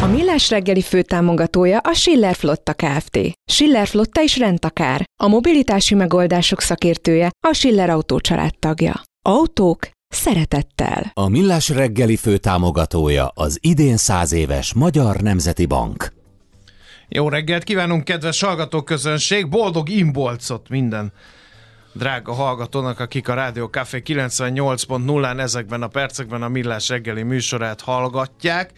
A Millás reggeli főtámogatója a Schiller Flotta Kft. Schiller Flotta is rendtakár. A mobilitási megoldások szakértője a Schiller Autó tagja. Autók szeretettel. A Millás reggeli főtámogatója az idén száz éves Magyar Nemzeti Bank. Jó reggelt kívánunk, kedves hallgatóközönség! Boldog imbolcot minden drága hallgatónak, akik a Rádió Café 98.0-án ezekben a percekben a Millás reggeli műsorát hallgatják.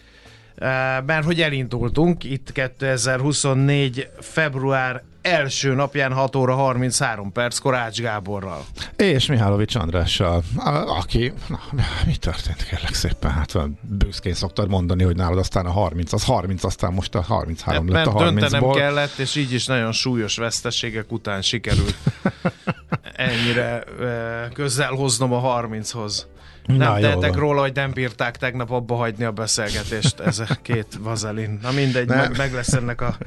Mert hogy elindultunk itt 2024. február első napján 6 óra 33 perc Korács Gáborral. És Mihálovics Andrással, aki, na, mi történt kérlek szépen, hát büszkén szoktad mondani, hogy nálad aztán a 30, az 30, aztán most a 33 lett mert a döntenem 30-ból. kellett, és így is nagyon súlyos veszteségek után sikerült ennyire közel hoznom a 30-hoz. Nem Na, tehetek róla, hogy nem bírták tegnap abba hagyni a beszélgetést, ez a két vazelin. Na mindegy, Nem. meg, meg lesz ennek a,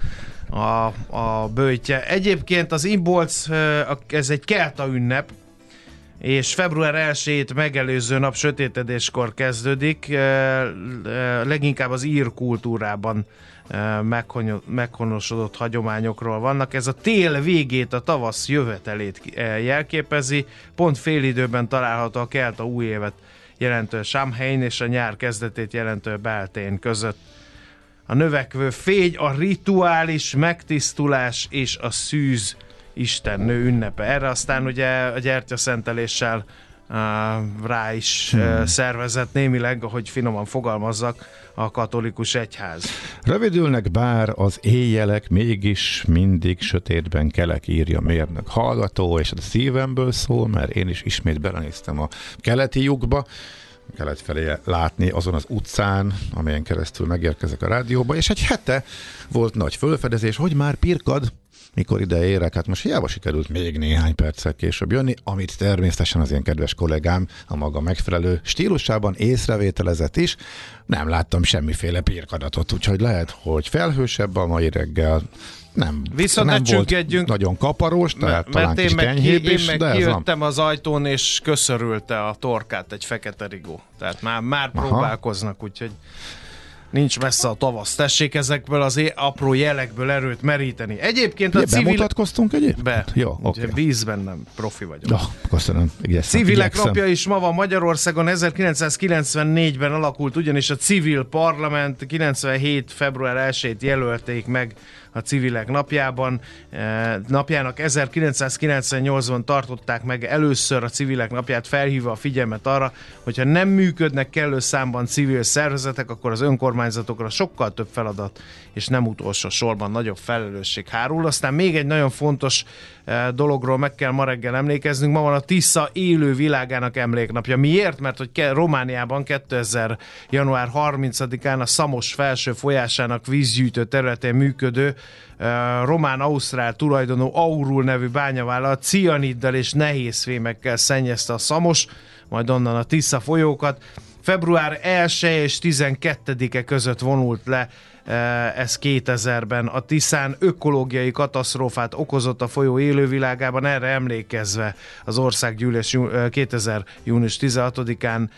a, a bőjtje. Egyébként az Imbolc, ez egy kelta ünnep, és február 1-ét megelőző nap sötétedéskor kezdődik, leginkább az ír kultúrában meghonosodott hagyományokról vannak. Ez a tél végét, a tavasz jövetelét jelképezi, pont fél időben található a kelta új évet jelentő Samhain és a nyár kezdetét jelentő Beltén között. A növekvő fény, a rituális megtisztulás és a szűz istennő ünnepe. Erre aztán ugye a gyertyaszenteléssel rá is uh, szervezett némileg, ahogy finoman fogalmazzak, a katolikus egyház. Rövidülnek bár az éjjelek, mégis mindig sötétben kelek írja mérnök hallgató, és a szívemből szól, mert én is ismét belenéztem a keleti lyukba, kelet felé látni azon az utcán, amelyen keresztül megérkezek a rádióba, és egy hete volt nagy fölfedezés, hogy már pirkad, mikor ide érek, hát most hiába sikerült még néhány perccel később jönni, amit természetesen az én kedves kollégám a maga megfelelő stílusában észrevételezett is, nem láttam semmiféle pirkadatot, úgyhogy lehet, hogy felhősebb a mai reggel, nem, Viszont nem ne volt nagyon kaparós, tehát talán Mert én kis meg, enyhébb én is, meg de kijöttem az ajtón, és köszörülte a torkát egy fekete rigó. Tehát már, már Aha. próbálkoznak, úgyhogy nincs messze a tavasz. Tessék ezekből az é- apró jelekből erőt meríteni. Egyébként a Ugye, civil... bemutatkoztunk egyébként? Be. Jó, oké. Okay. Vízben nem profi vagyok. Ja, köszönöm. Igyekszem, Civilek igyekszem. napja is ma van Magyarországon, 1994-ben alakult ugyanis a civil parlament, 97. február 1-ét jelölték meg a civilek napjában. Eh, Napjának 1998-ban tartották meg először a civilek napját, felhívva a figyelmet arra, hogyha nem működnek kellő számban civil szervezetek, akkor az önkormányzatokra sokkal több feladat, és nem utolsó sorban nagyobb felelősség hárul. Aztán még egy nagyon fontos eh, dologról meg kell ma reggel emlékeznünk. Ma van a Tisza élő világának emléknapja. Miért? Mert hogy Romániában 2000. január 30-án a Szamos felső folyásának vízgyűjtő területén működő román-ausztrál tulajdonú Aurul nevű bányavállalat cianiddal és nehézfémekkel szennyezte a Szamos, majd onnan a Tisza folyókat. Február 1 és 12-e között vonult le ez 2000-ben. A Tiszán ökológiai katasztrófát okozott a folyó élővilágában, erre emlékezve az országgyűlés 2000. június 16-án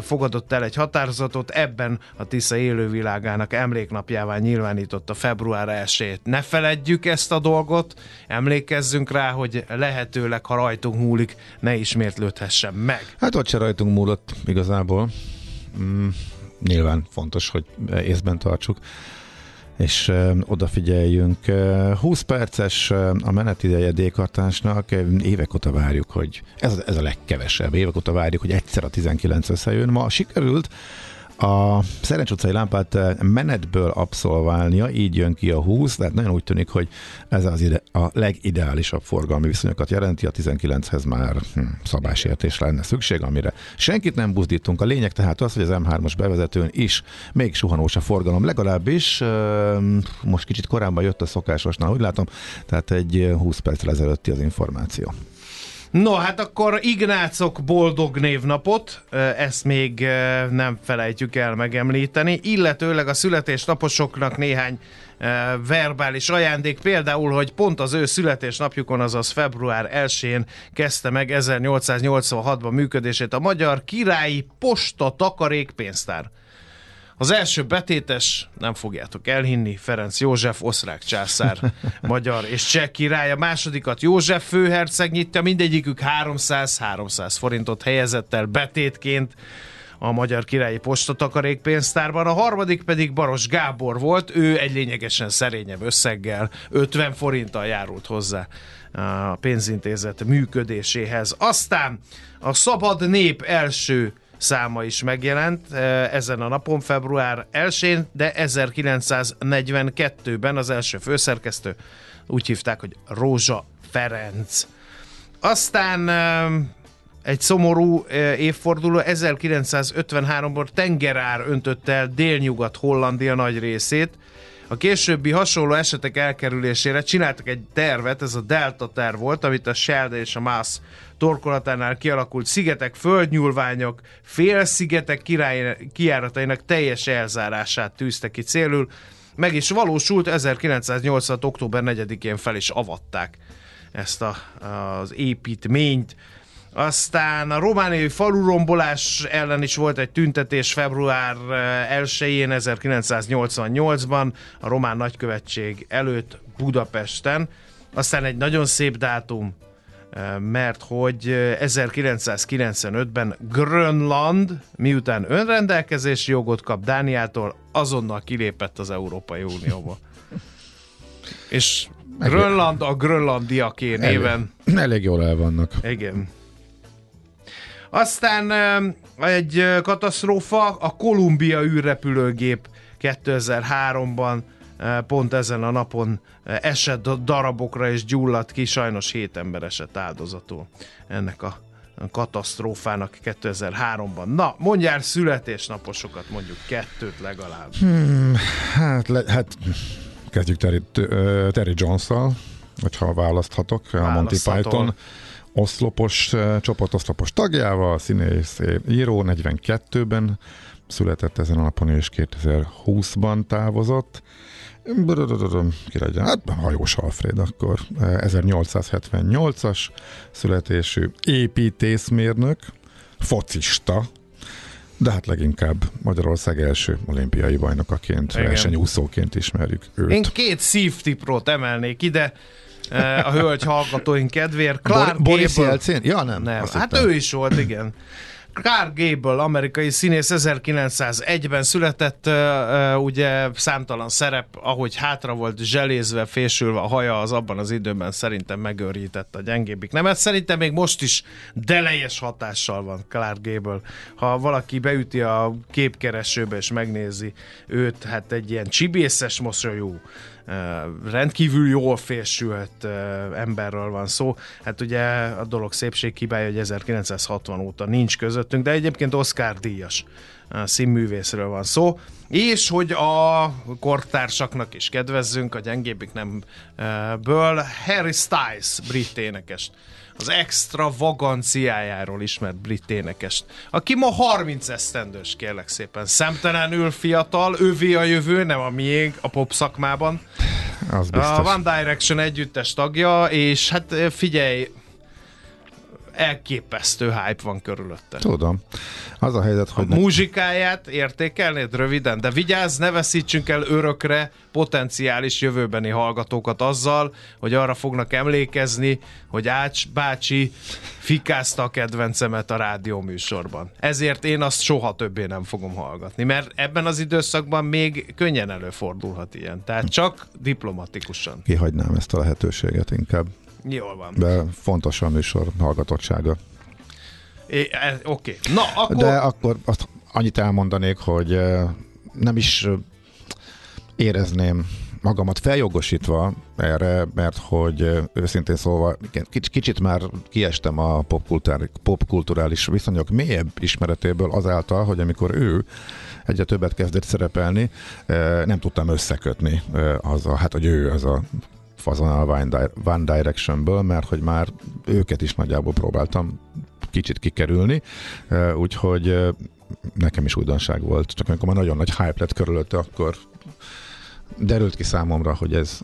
fogadott el egy határozatot, ebben a Tisza élővilágának emléknapjává nyilvánította február 1 Ne feledjük ezt a dolgot, emlékezzünk rá, hogy lehetőleg, ha rajtunk múlik, ne ismétlődhessen meg. Hát ott se rajtunk múlott igazából. Mm, nyilván fontos, hogy észben tartsuk és odafigyeljünk. 20 perces a menetideje D-kartásnak, évek óta várjuk, hogy ez, ez a legkevesebb, évek óta várjuk, hogy egyszer a 19 összejön. Ma sikerült, a Szerencs utcai lámpát eh, menetből abszolválnia, így jön ki a 20, tehát nagyon úgy tűnik, hogy ez az ide, a legideálisabb forgalmi viszonyokat jelenti, a 19-hez már hm, szabásértés lenne szükség, amire senkit nem buzdítunk. A lényeg tehát az, hogy az M3-as bevezetőn is még suhanós a forgalom, legalábbis eh, most kicsit korábban jött a szokásosnál, úgy látom, tehát egy 20 perccel ezelőtti az információ. No, hát akkor Ignácok boldog névnapot, ezt még nem felejtjük el megemlíteni, illetőleg a születésnaposoknak néhány verbális ajándék, például, hogy pont az ő születésnapjukon, azaz február 1-én kezdte meg 1886-ban működését a Magyar Királyi Posta Takarékpénztár. Az első betétes, nem fogjátok elhinni, Ferenc József, osztrák császár, magyar és cseh király. A másodikat József főherceg nyitja, mindegyikük 300-300 forintot helyezett el betétként a Magyar Királyi Postatakarékpénztárban, a harmadik pedig Baros Gábor volt, ő egy lényegesen szerényebb összeggel, 50 forinttal járult hozzá a pénzintézet működéséhez. Aztán a Szabad Nép első száma is megjelent eh, ezen a napon, február 1-én, de 1942-ben az első főszerkesztő úgy hívták, hogy Rózsa Ferenc. Aztán eh, egy szomorú eh, évforduló, 1953-ban tengerár öntötte el délnyugat Hollandia nagy részét, a későbbi hasonló esetek elkerülésére csináltak egy tervet, ez a Delta terv volt, amit a Shelde és a Maas torkolatánál kialakult szigetek, földnyúlványok, félszigetek király, kiáratainak teljes elzárását tűzte ki célul. Meg is valósult, 1986. október 4-én fel is avatták ezt a, az építményt. Aztán a romániai falurombolás ellen is volt egy tüntetés február 1-én eh, 1988-ban a román nagykövetség előtt Budapesten. Aztán egy nagyon szép dátum, mert hogy 1995-ben Grönland, miután önrendelkezési jogot kap Dániától, azonnal kilépett az Európai Unióba. És Grönland a Grönlandiaké néven. Elég, elég jól el vannak. Igen. Aztán egy katasztrófa, a Kolumbia űrrepülőgép 2003-ban pont ezen a napon esett darabokra és gyulladt ki, sajnos 7 ember esett áldozatul ennek a katasztrófának 2003-ban. Na, mondjál születésnaposokat, mondjuk kettőt legalább. Hmm, hát, le, hát kezdjük Terry, Terry Jones-szal, hogyha választhatok, a Monty Python oszlopos, csapatoszlopos tagjával, színész író, 42-ben született ezen a napon, és 2020-ban távozott. Ki legyen? Hát hajós Alfred akkor. 1878-as születésű építészmérnök, focista, de hát leginkább Magyarország első olimpiai bajnokaként, versenyúszóként ismerjük őt. Én két szívtiprót emelnék ide, a hölgy hallgatóink kedvéért. Clark Bor- Boris Jelcin? Ja, nem. Nem, hát hittem. ő is volt, igen. Clark Gable, amerikai színész 1901-ben született, ugye számtalan szerep, ahogy hátra volt zselézve, fésülve a haja, az abban az időben szerintem megőrített a gyengébbik nemet. Szerintem még most is delejes hatással van Clark Gable. Ha valaki beüti a képkeresőbe és megnézi őt, hát egy ilyen csibészes mosolyú, rendkívül jól fésült emberről van szó. Hát ugye a dolog szépség hibája, hogy 1960 óta nincs közöttünk, de egyébként Oscar díjas színművészről van szó, és hogy a kortársaknak is kedvezzünk, a gyengébbik nem ből Harry Styles, brit énekest az extra vaganciájáról ismert brit énekest, aki ma 30 esztendős, kérlek szépen. Szemtelenül fiatal, ővé a jövő, nem a miénk a pop szakmában. Az biztos. A One Direction együttes tagja, és hát figyelj, elképesztő hype van körülötte. Tudom. Az a helyzet, hogy... A muzsikáját értékelnéd röviden, de vigyázz, ne veszítsünk el örökre potenciális jövőbeni hallgatókat azzal, hogy arra fognak emlékezni, hogy Ács bácsi fikázta a kedvencemet a rádió műsorban. Ezért én azt soha többé nem fogom hallgatni, mert ebben az időszakban még könnyen előfordulhat ilyen. Tehát csak diplomatikusan. Kihagynám ezt a lehetőséget inkább. Jól van. De fontos a műsor hallgatottsága. É, e, Oké. Okay. Na, akkor... De akkor azt annyit elmondanék, hogy nem is érezném magamat feljogosítva erre, mert hogy őszintén szólva kicsit már kiestem a popkulturális viszonyok mélyebb ismeretéből azáltal, hogy amikor ő egyre többet kezdett szerepelni, nem tudtam összekötni az a, hát hogy ő az a fazonal One Directionből, mert hogy már őket is nagyjából próbáltam kicsit kikerülni, úgyhogy nekem is újdonság volt, csak amikor már nagyon nagy hype lett körülötte, akkor derült ki számomra, hogy ez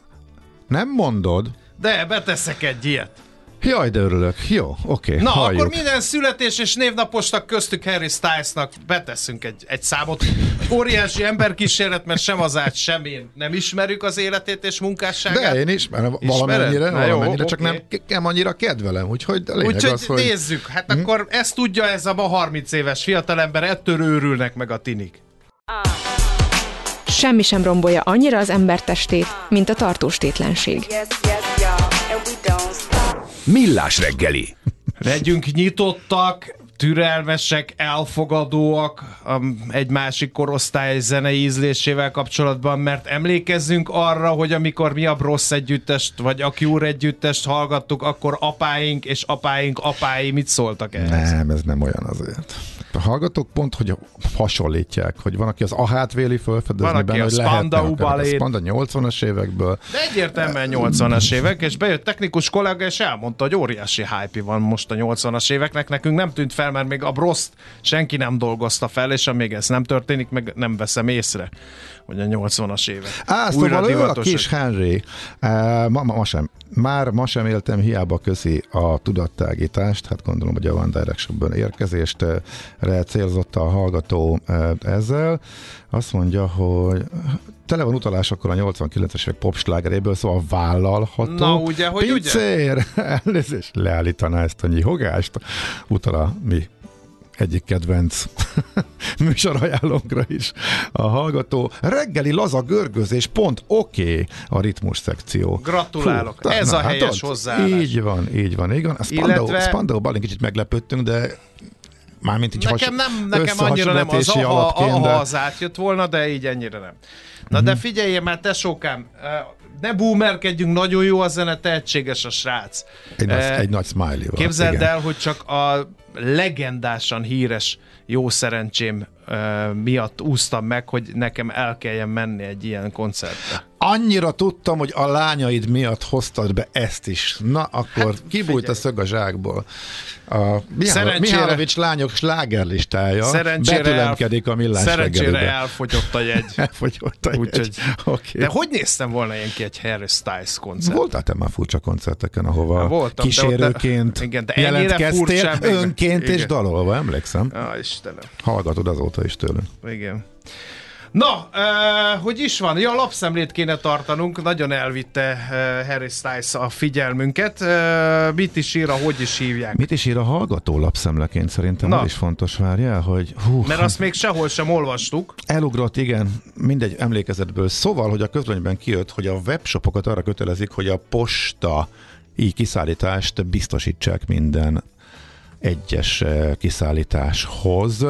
nem mondod. De beteszek egy ilyet. Jaj, de örülök. Jó, oké. Okay, Na, halljuk. akkor minden születés és névnaposnak köztük Harry Stylesnak beteszünk egy, egy számot. Óriási emberkísérlet, mert sem az át, sem én nem ismerjük az életét és munkásságát. De én ismerem valamennyire, Na, valamennyire jó, csak okay. nem, nem annyira kedvelem, úgyhogy a úgyhogy az, hogy... nézzük, hát hm? akkor ezt tudja ez a ma 30 éves fiatalember, ettől őrülnek meg a tinik. Semmi sem rombolja annyira az ember testét, mint a tartóstétlenség. Yes, yes, Millás reggeli. Legyünk nyitottak, türelmesek, elfogadóak egy másik korosztály zenei ízlésével kapcsolatban, mert emlékezzünk arra, hogy amikor mi a Brossz együttest, vagy a Cure együttest hallgattuk, akkor apáink és apáink apái mit szóltak ehhez? Nem, ez nem olyan azért. A hallgatók pont, hogy hasonlítják, hogy van, aki az ahát véli felfedezni van, benne, hogy lehetne a Spanda 80-as évekből. De egyértelműen 80-as évek, és bejött technikus kollega, és elmondta, hogy óriási hype van most a 80-as éveknek, nekünk nem tűnt fel, mert még a Broszt senki nem dolgozta fel, és amíg ez nem történik, meg nem veszem észre, hogy a 80-as évek. Á, szóval ő a kis Henry. Uh, ma, ma, sem. Már ma sem éltem, hiába közi a tudattágítást, hát gondolom, hogy a One Direction-ből érkezést célzott a hallgató ezzel. Azt mondja, hogy tele van utalás akkor a 89-es évek popslágeréből, szóval vállalható. Na ugye, hogy Pincér! ugye? Elnézést, leállítaná ezt a nyihogást. Utal a mi egyik kedvenc műsorajánlónkra is a hallgató. Reggeli laza görgözés, pont oké okay a ritmus szekció. Gratulálok, Fú, ez na, a hát helyes hát, hozzáállás. Így van, így van, így van. A Spandau, Illetve... Spandau Balin kicsit meglepődtünk, de Mármint így nekem nem, nekem annyira nem, az aha, aha de... az átjött volna, de így ennyire nem. Na uh-huh. de mhm. figyelj már, tesókám, ne boomerkedjünk, nagyon jó a zene, tehetséges a srác. Egy, nagy, eh, egy nagy smiley van. Képzeld igen. el, hogy csak a legendásan híres jó szerencsém miatt úsztam meg, hogy nekem el kelljen menni egy ilyen koncertre. Annyira tudtam, hogy a lányaid miatt hoztad be ezt is. Na, akkor hát, kibújt a szög a zsákból. A Mihálovics lányok slágerlistája szerencsére betülemkedik a millás Szerencsére reggelibe. elfogyott a jegy. elfogyott a Úgy, jegy. Okay. De hogy néztem volna ilyen ki egy Harry Styles koncert? Voltál te már furcsa koncerteken, ahova ja, voltam, kísérőként de, igen, de jelentkeztél, önként igen. és dalolva, emlékszem. Ah, Istenem. Hallgatod azóta is tőlünk. Igen. Na, uh, hogy is van? Ja, lapszemlét kéne tartanunk, nagyon elvitte uh, Harry Styles a figyelmünket. Uh, mit is ír, hogy is hívják? Mit is ír a hallgató lapszemleként szerintem? Na. Az is fontos, várjál, hogy... Hú, Mert azt még sehol sem olvastuk. Elugrott, igen, mindegy emlékezetből. Szóval, hogy a közlönyben kijött, hogy a webshopokat arra kötelezik, hogy a posta így kiszállítást biztosítsák minden egyes kiszállításhoz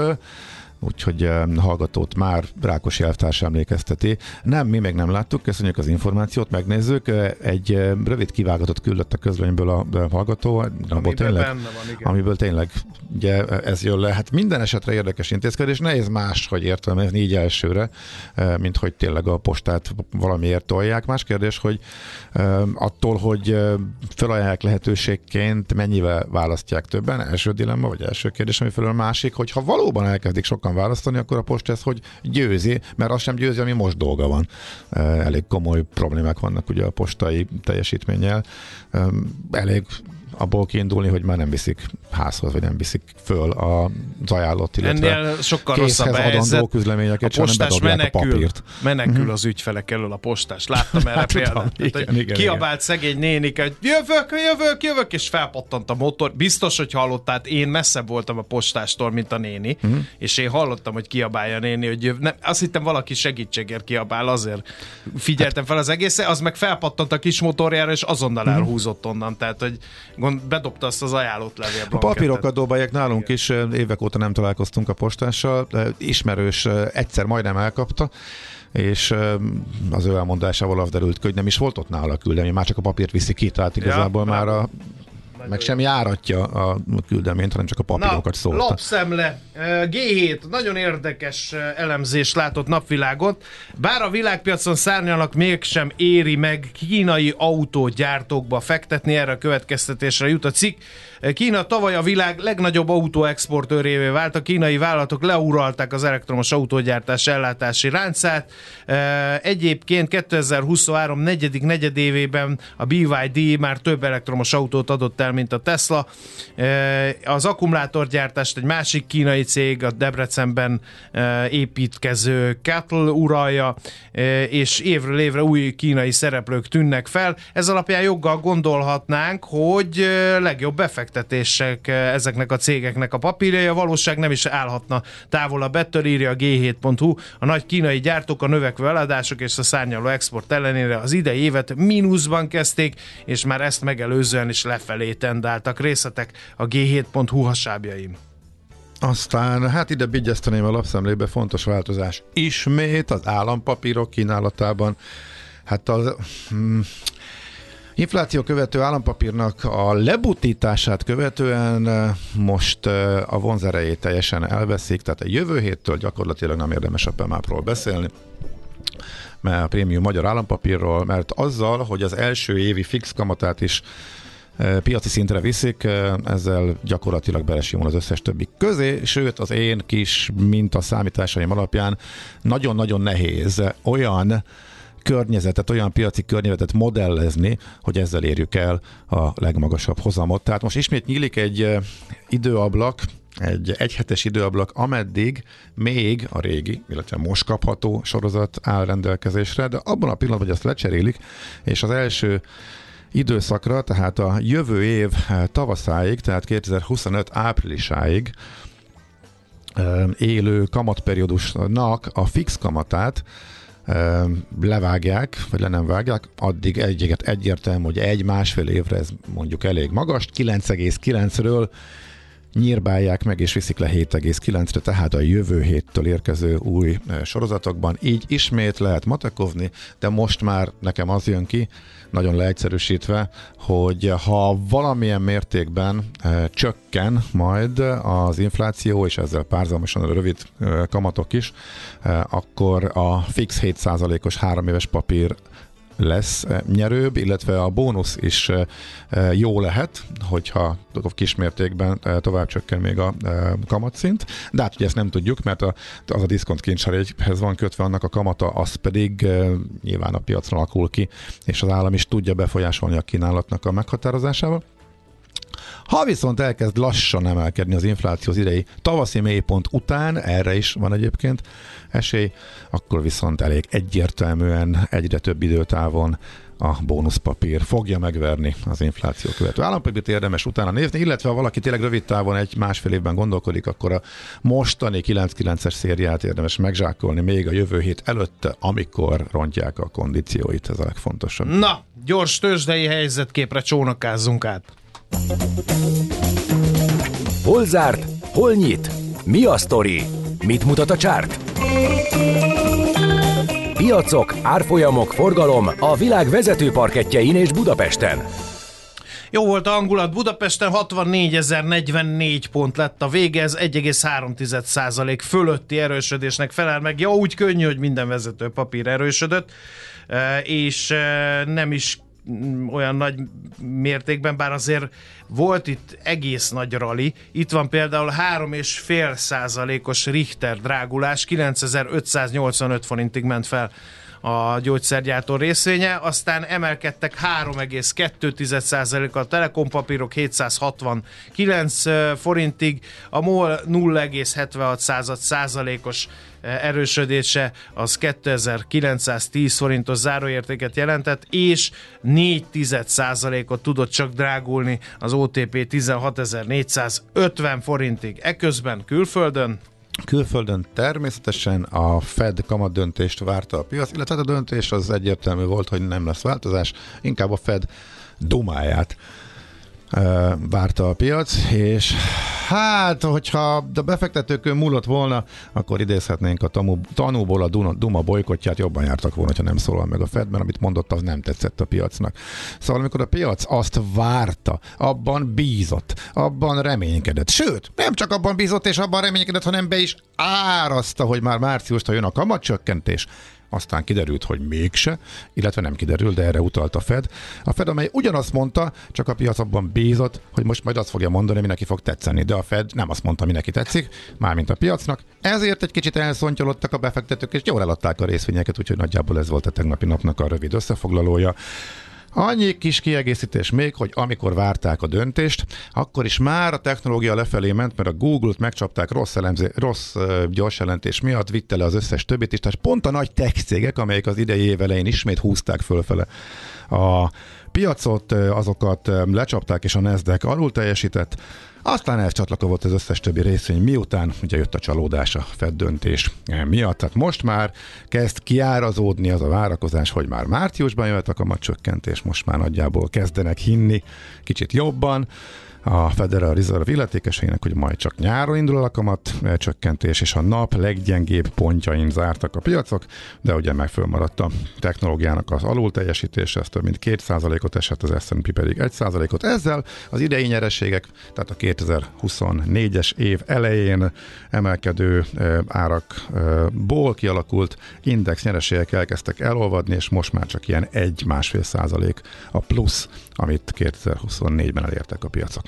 úgyhogy eh, hallgatót már Rákos elvtárs emlékezteti. Nem, mi még nem láttuk, köszönjük az információt, megnézzük. Eh, Egy eh, rövid kivágatot küldött a közlönyből a a hallgató, Amiben tényleg, van, igen. amiből tényleg ugye ez jön le. Hát minden esetre érdekes intézkedés, nehéz más, hogy értelmezni így elsőre, mint hogy tényleg a postát valamiért tolják. Más kérdés, hogy attól, hogy felajánlják lehetőségként, mennyivel választják többen, első dilemma, vagy első kérdés, ami felől másik, hogy ha valóban elkezdik sokan választani, akkor a post ez hogy győzi, mert az sem győzi, ami most dolga van. Elég komoly problémák vannak ugye a postai teljesítménnyel. Elég abból kiindulni, hogy már nem viszik házhoz, vagy nem viszik föl az ajánlott, illetve Ennél sokkal rosszabb a helyzet. adandó közleményeket, A postás bedobják a menekül, papírt. menekül az ügyfelek elől a postás. Láttam erre Hát tudom, példát. igen, hogy igen, kiabált szegény nénike, hogy jövök, jövök, jövök, és felpattant a motor. Biztos, hogy hallottál, én messzebb voltam a postástól, mint a néni, uh-huh. és én hallottam, hogy kiabálja a néni, hogy jöv... nem, azt hittem valaki segítségért kiabál, azért figyeltem fel az egészet, az meg felpattant a kis motorjára, és azonnal Mhm. elhúzott onnan, tehát hogy bedobta azt az ajánlott levél A papírokat dobálják nálunk is, évek óta nem találkoztunk a postással, ismerős egyszer majdnem elkapta, és az ő elmondásával az derült ki, hogy nem is volt ott nála a küldemény, már csak a papírt viszi ki, tehát igazából Ja, már a meg sem járatja a küldeményt, hanem csak a papírokat Na, szólta. lapszemle. Ö, G7, nagyon érdekes elemzés látott napvilágot. Bár a világpiacon szárnyalnak, mégsem éri meg kínai autógyártókba fektetni, erre a következtetésre jut a cikk. Kína tavaly a világ legnagyobb autóexportőrévé vált, a kínai vállalatok leuralták az elektromos autógyártás ellátási ráncát. Egyébként 2023 negyedik negyedévében a BYD már több elektromos autót adott el, mint a Tesla. Az akkumulátorgyártást egy másik kínai cég, a Debrecenben építkező Cattle uralja, és évről évre új kínai szereplők tűnnek fel. Ez alapján joggal gondolhatnánk, hogy legjobb befektetések ezeknek a cégeknek a papírjai. A valóság nem is állhatna távolabb ettől, írja a G7.hu. A nagy kínai gyártók a növekvő eladások és a szárnyaló export ellenére az idei évet mínuszban kezdték, és már ezt megelőzően is lefelé tendáltak részletek a G7.hu hasábjaim. Aztán, hát ide bigyezteném a lapszemlébe fontos változás. Ismét az állampapírok kínálatában. Hát az mm, infláció követő állampapírnak a lebutítását követően eh, most eh, a vonzerejét teljesen elveszik, tehát a jövő héttől gyakorlatilag nem érdemes a PEMAP-ról beszélni mert a prémium magyar állampapírról, mert azzal, hogy az első évi fix kamatát is piaci szintre viszik, ezzel gyakorlatilag belesimul az összes többi közé, sőt az én kis minta számításaim alapján nagyon-nagyon nehéz olyan környezetet, olyan piaci környezetet modellezni, hogy ezzel érjük el a legmagasabb hozamot. Tehát most ismét nyílik egy időablak, egy egyhetes időablak, ameddig még a régi, illetve most kapható sorozat áll rendelkezésre, de abban a pillanatban, hogy ezt lecserélik, és az első időszakra, tehát a jövő év tavaszáig, tehát 2025 áprilisáig ö, élő kamatperiódusnak a fix kamatát ö, levágják, vagy le nem vágják, addig egyiket egyértelmű, hogy egy-másfél évre ez mondjuk elég magas, 9,9-ről nyírbálják meg és viszik le 7,9-re, tehát a jövő héttől érkező új sorozatokban. Így ismét lehet matekovni, de most már nekem az jön ki, nagyon leegyszerűsítve, hogy ha valamilyen mértékben csökken majd az infláció, és ezzel párzamosan a rövid kamatok is, akkor a fix 7%-os három éves papír lesz nyerőbb, illetve a bónusz is jó lehet, hogyha kismértékben tovább csökken még a kamatszint, de hát ugye ezt nem tudjuk, mert az a diszkont kincseregyhez van kötve annak a kamata, az pedig nyilván a piacra alakul ki, és az állam is tudja befolyásolni a kínálatnak a meghatározásával. Ha viszont elkezd lassan emelkedni az infláció az idei tavaszi mélypont után, erre is van egyébként esély, akkor viszont elég egyértelműen egyre több időtávon a bónuszpapír fogja megverni az infláció követő állampapírt, érdemes utána nézni, illetve ha valaki tényleg rövid távon egy másfél évben gondolkodik, akkor a mostani 9-9-es szériát érdemes megzsákolni még a jövő hét előtte, amikor rontják a kondícióit, ez a legfontosabb. Na, gyors tőzsdei helyzetképre csónakázzunk át. Hol zárt? Hol nyit? Mi a sztori? Mit mutat a csárt? Piacok, árfolyamok, forgalom a világ vezető parketjein és Budapesten. Jó volt a hangulat, Budapesten 64.044 pont lett a vége, ez 1,3% fölötti erősödésnek felel meg. Ja, úgy könnyű, hogy minden vezető papír erősödött, e, és e, nem is olyan nagy mértékben, bár azért volt itt egész nagy rali. Itt van például 3,5 százalékos Richter drágulás, 9585 forintig ment fel a gyógyszergyártó részvénye, aztán emelkedtek 3,2%-kal a telekompapírok 769 forintig, a MOL 0,76 százalékos erősödése az 2910 forintos záróértéket jelentett, és 4% ot tudott csak drágulni az OTP 16450 forintig. Eközben külföldön Külföldön természetesen a Fed kamat döntést várta a piac, illetve hát a döntés az egyértelmű volt, hogy nem lesz változás, inkább a Fed dumáját várta a piac, és hát, hogyha a befektetőkön múlott volna, akkor idézhetnénk a tanú, tanúból a Duma bolykotját, jobban jártak volna, ha nem szólal meg a Fed, mert amit mondott, az nem tetszett a piacnak. Szóval amikor a piac azt várta, abban bízott, abban reménykedett, sőt, nem csak abban bízott és abban reménykedett, hanem be is árazta, hogy már márciustól jön a kamatcsökkentés, aztán kiderült, hogy mégse, illetve nem kiderült, de erre utalt a Fed. A Fed, amely ugyanazt mondta, csak a piac abban bízott, hogy most majd azt fogja mondani, ami neki fog tetszeni, de a Fed nem azt mondta, ami neki tetszik, mármint a piacnak. Ezért egy kicsit elszontyolottak a befektetők, és jól eladták a részvényeket, úgyhogy nagyjából ez volt a tegnapi napnak a rövid összefoglalója. Annyi kis kiegészítés még, hogy amikor várták a döntést, akkor is már a technológia lefelé ment, mert a Google-t megcsapták rossz, elemzé, rossz gyors jelentés miatt, vitte le az összes többit is, tehát pont a nagy tech cégek, amelyek az idei év elején ismét húzták fölfele a piacot, azokat lecsapták, és a Nasdaq alul teljesített, aztán elcsatlakozott az összes többi részvény, miután ugye jött a csalódás a Fed döntés miatt. Tehát most már kezd kiárazódni az a várakozás, hogy már márciusban jöhet a kamatcsökkentés, most már nagyjából kezdenek hinni kicsit jobban a Federal Reserve illetékeseinek, hogy majd csak nyáron indul a kamat csökkentés, és a nap leggyengébb pontjain zártak a piacok, de ugye meg fölmaradt a technológiának az alul teljesítése, ez több mint 2%-ot esett, az S&P pedig 1%-ot. Ezzel az idei nyereségek, tehát a 2024-es év elején emelkedő árakból kialakult index nyereségek elkezdtek elolvadni, és most már csak ilyen 1-1,5 százalék a plusz, amit 2024-ben elértek a piacok.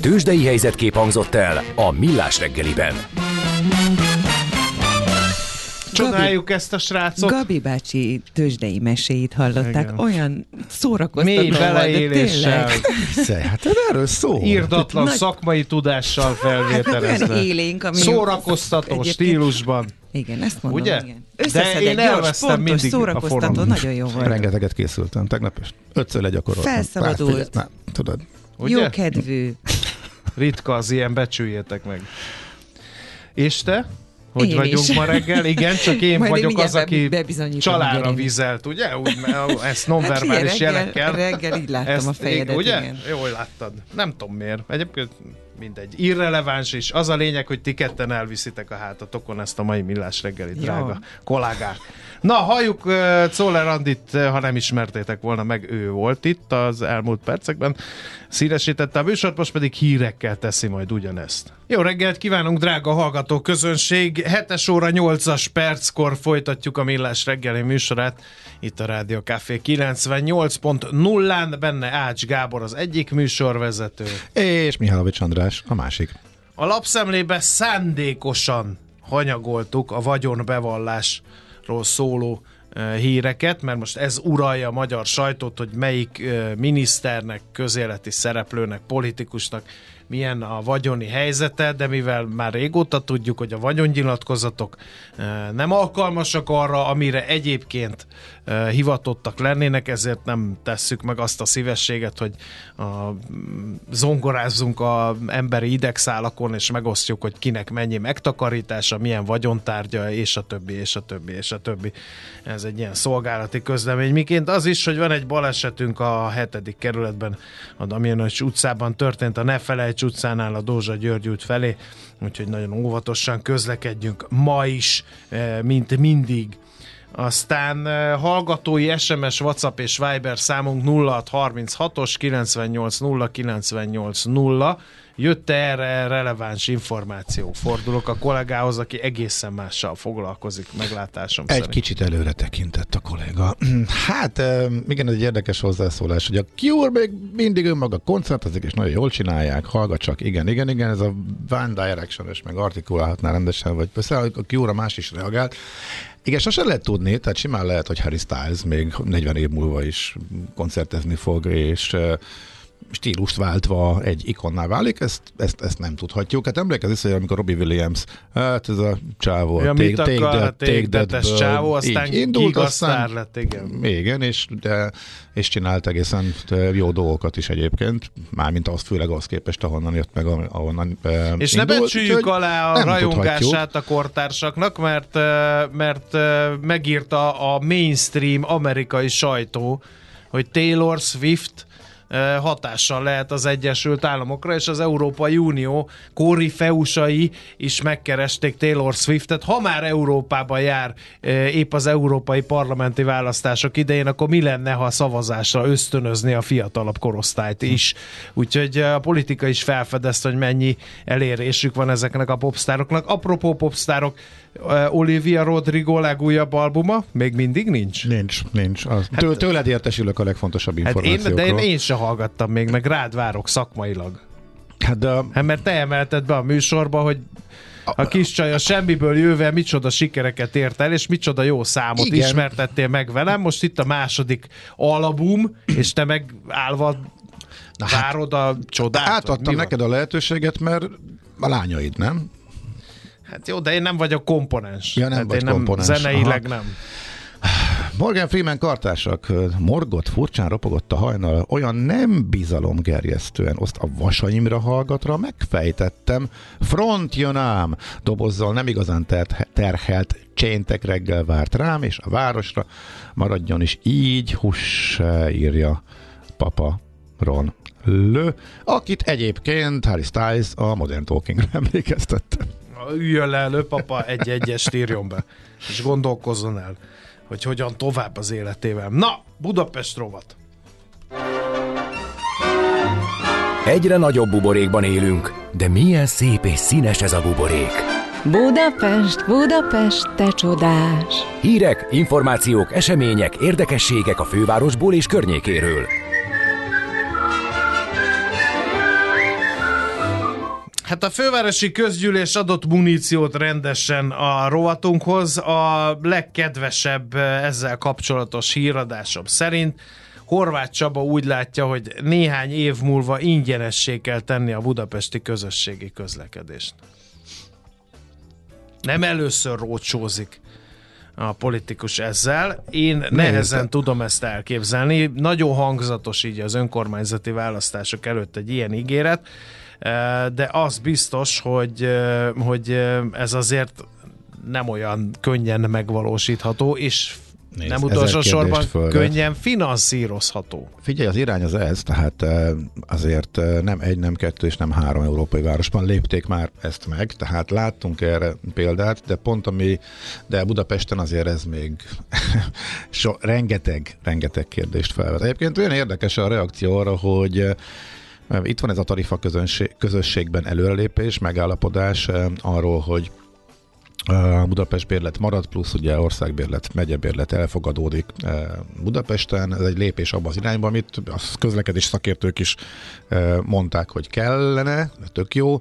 Tőzsdei helyzetkép hangzott el a Millás reggeliben. Csodáljuk Gabi, ezt a srácot. Gabi bácsi tőzsdei meséit hallották. Igen. Olyan szórakoztató Mély beleéléssel. hát erről szó. Írdatlan Nagy... szakmai tudással felvételezve. Hát élénk, ami Szórakoztató egyébként... stílusban. Igen, ezt mondom, Ugye? igen. De én elvesztem pontos, mindig szórakoztató, nagyon jó volt. Rengeteget készültem tegnap, és ötször legyakoroltam. Felszabadult. Na, tudod. Ugye? Jó kedvű. Ritka az ilyen, becsüljétek meg. És te? Hogy én vagyunk is. ma reggel? Igen, csak én Majd vagyok én az, aki csalára gyerek. vizelt, ugye? Úgy, ezt nonverbális hát jelekkel. Reggel így láttam ezt, a fejedet, ugye? igen. Jól láttad. Nem tudom miért. Egyébként mindegy. Irreleváns is. Az a lényeg, hogy ti ketten elviszitek a hátatokon ezt a mai millás reggelit, Jó. drága kollégák. Na, halljuk uh, Czoller Andit, uh, ha nem ismertétek volna meg, ő volt itt az elmúlt percekben. Színesítette a műsort, most pedig hírekkel teszi majd ugyanezt. Jó reggelt kívánunk, drága hallgató közönség! 7 óra 8-as perckor folytatjuk a Millás reggeli műsorát. Itt a Rádió Café 98.0-án, benne Ács Gábor az egyik műsorvezető. És Mihálovics András a másik. A lapszemlébe szándékosan hanyagoltuk a vagyonbevallásról szóló híreket, mert most ez uralja a magyar sajtót, hogy melyik miniszternek, közéleti szereplőnek, politikusnak milyen a vagyoni helyzete, de mivel már régóta tudjuk, hogy a vagyonnyilatkozatok uh, nem alkalmasak arra, amire egyébként uh, hivatottak lennének, ezért nem tesszük meg azt a szívességet, hogy a, zongorázzunk a emberi idegszálakon, és megosztjuk, hogy kinek mennyi megtakarítása, milyen vagyontárgya, és a többi, és a többi, és a többi. Ez egy ilyen szolgálati közlemény. Miként az is, hogy van egy balesetünk a hetedik kerületben, a Damjanovics utcában történt, a Ne felejts Takács utcánál a Dózsa György út felé, úgyhogy nagyon óvatosan közlekedjünk ma is, mint mindig. Aztán hallgatói SMS, WhatsApp és Viber számunk 0636-os 980 980 Jött-e erre releváns információ? Fordulok a kollégához, aki egészen mással foglalkozik, meglátásom Egy szerint. kicsit előre tekintett a kolléga. Hát igen, ez egy érdekes hozzászólás, hogy a Cure még mindig önmaga koncertezik, és nagyon jól csinálják, hallgat csak, igen, igen, igen, ez a Van direction meg artikulálhatná rendesen, vagy persze a Cure más is reagált. Igen, sose lehet tudni, tehát simán lehet, hogy Harry Styles még 40 év múlva is koncertezni fog, és stílust váltva egy ikonná válik, ezt, ezt, ezt nem tudhatjuk. Hát emlékezz hogy amikor Robbie Williams, hát ez a csávó, ja, take, take, that, take that, csávó, aztán indult, aztán lett, igen. Igen, és, de, és csinált egészen jó dolgokat is egyébként, mármint az főleg az képest, ahonnan jött meg, ahonnan És indult, ne becsüljük alá a rajongását a kortársaknak, mert, mert megírta a mainstream amerikai sajtó, hogy Taylor Swift hatással lehet az Egyesült Államokra, és az Európai Unió kóri feusai is megkeresték Taylor Swiftet. Ha már Európában jár épp az európai parlamenti választások idején, akkor mi lenne, ha szavazásra ösztönözni a fiatalabb korosztályt is? Úgyhogy a politika is felfedezte, hogy mennyi elérésük van ezeknek a popstároknak. Apropó popstárok, Olivia Rodrigo legújabb albuma még mindig nincs? Nincs, nincs. Az, hát, tőled értesülök a legfontosabb információkról. Hát én, de én, én se hallgattam még, meg rád várok szakmailag. Hát, de... hát mert te emelted be a műsorba, hogy a kis csaj a semmiből jöve micsoda sikereket ért el, és micsoda jó számot Igen. ismertettél meg velem. Most itt a második album, és te meg állva Na hát, várod a csodát? Átadtam neked a lehetőséget, mert a lányaid, nem? Hát jó, de én nem vagyok komponens. Ja, nem hát vagy én komponens. Nem, zeneileg Aha. nem. Morgan Freeman kartársak, morgott, furcsán ropogott a hajnal, olyan nem bizalomgerjesztően, azt a vasaimra hallgatra megfejtettem. Front jön ám! Dobozzal nem igazán ter- terhelt cséntek reggel várt rám, és a városra maradjon is így, huss, írja papa Ron Lő, akit egyébként Harry Styles a Modern Talkingra emlékeztette üljön le előbb, papa egy-egyes írjon be, és gondolkozzon el, hogy hogyan tovább az életével. Na, Budapest rovat! Egyre nagyobb buborékban élünk, de milyen szép és színes ez a buborék. Budapest, Budapest, te csodás! Hírek, információk, események, érdekességek a fővárosból és környékéről. Hát a fővárosi közgyűlés adott muníciót rendesen a rovatunkhoz. A legkedvesebb eh, ezzel kapcsolatos híradásom szerint Horváth Csaba úgy látja, hogy néhány év múlva ingyenessé kell tenni a budapesti közösségi közlekedést. Nem először rócsózik a politikus ezzel. Én nehezen tudom ezt elképzelni. Nagyon hangzatos így az önkormányzati választások előtt egy ilyen ígéret de az biztos, hogy, hogy ez azért nem olyan könnyen megvalósítható, és Nézd, nem utolsó sorban fölvet. könnyen finanszírozható. Figyelj, az irány az ez, tehát azért nem egy, nem kettő és nem három európai városban lépték már ezt meg, tehát láttunk erre példát, de pont ami, de Budapesten azért ez még so, rengeteg, rengeteg kérdést felvet. Egyébként olyan érdekes a reakció arra, hogy itt van ez a tarifa közönség, közösségben előrelépés, megállapodás eh, arról, hogy a Budapest bérlet marad, plusz ugye országbérlet, megyebérlet elfogadódik eh, Budapesten. Ez egy lépés abban az irányba, amit a közlekedés szakértők is eh, mondták, hogy kellene, tök jó,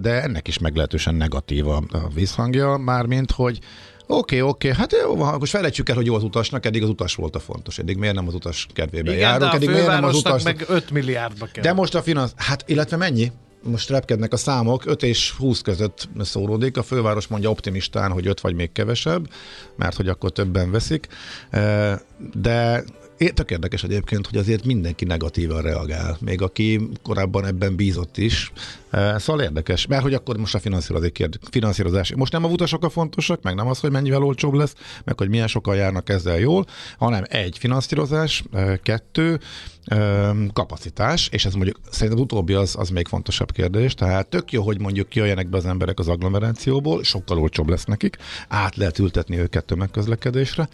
de ennek is meglehetősen negatív a visszhangja, mármint, hogy Oké, okay, oké, okay. hát jó, most felejtsük el, hogy jó az utasnak, eddig az utas volt a fontos, eddig miért nem az utas kedvébe Igen, járunk, eddig miért nem az utas... meg 5 milliárdba kell. De most a finansz... Hát, illetve mennyi? Most repkednek a számok, 5 és 20 között szóródik, a főváros mondja optimistán, hogy 5 vagy még kevesebb, mert hogy akkor többen veszik, de tök érdekes egyébként, hogy azért mindenki negatívan reagál, még aki korábban ebben bízott is. Szóval érdekes, mert hogy akkor most a finanszírozás. Most nem a utasok a fontosak, meg nem az, hogy mennyivel olcsóbb lesz, meg hogy milyen sokan járnak ezzel jól, hanem egy finanszírozás, kettő, kapacitás, és ez mondjuk szerintem az utóbbi az, az még fontosabb kérdés, tehát tök jó, hogy mondjuk jöjjenek be az emberek az agglomerációból, sokkal olcsóbb lesz nekik, át lehet ültetni őket tömegközlekedésre,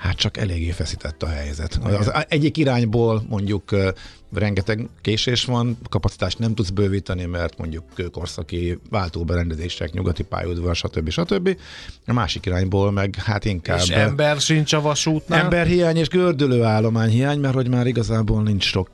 Hát csak eléggé feszített a helyzet. Az egyik irányból mondjuk rengeteg késés van, kapacitást nem tudsz bővíteni, mert mondjuk korszaki váltóberendezések, nyugati pályaudvar, stb. stb. A másik irányból meg hát inkább... És ember sincs a vasútnál? Emberhiány és gördülő hiány, mert hogy már igazából nincs sok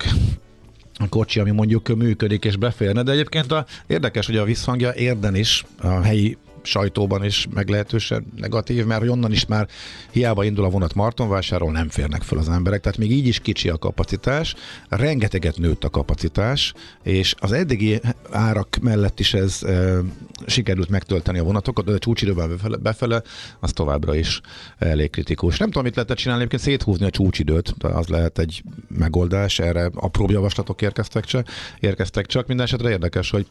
a kocsi, ami mondjuk működik és beférne, de egyébként a, érdekes, hogy a visszhangja érden is a helyi sajtóban is meglehetősen negatív, mert hogy onnan is már hiába indul a vonat Martonvásárról, nem férnek fel az emberek, tehát még így is kicsi a kapacitás, rengeteget nőtt a kapacitás, és az eddigi árak mellett is ez e, sikerült megtölteni a vonatokat, de a csúcsidőben befele, befele, az továbbra is elég kritikus. Nem tudom, mit lehet csinálni, egyébként széthúzni a csúcsidőt, de az lehet egy megoldás, erre apró javaslatok érkeztek csak, érkeztek csak. Minden esetre érdekes, hogy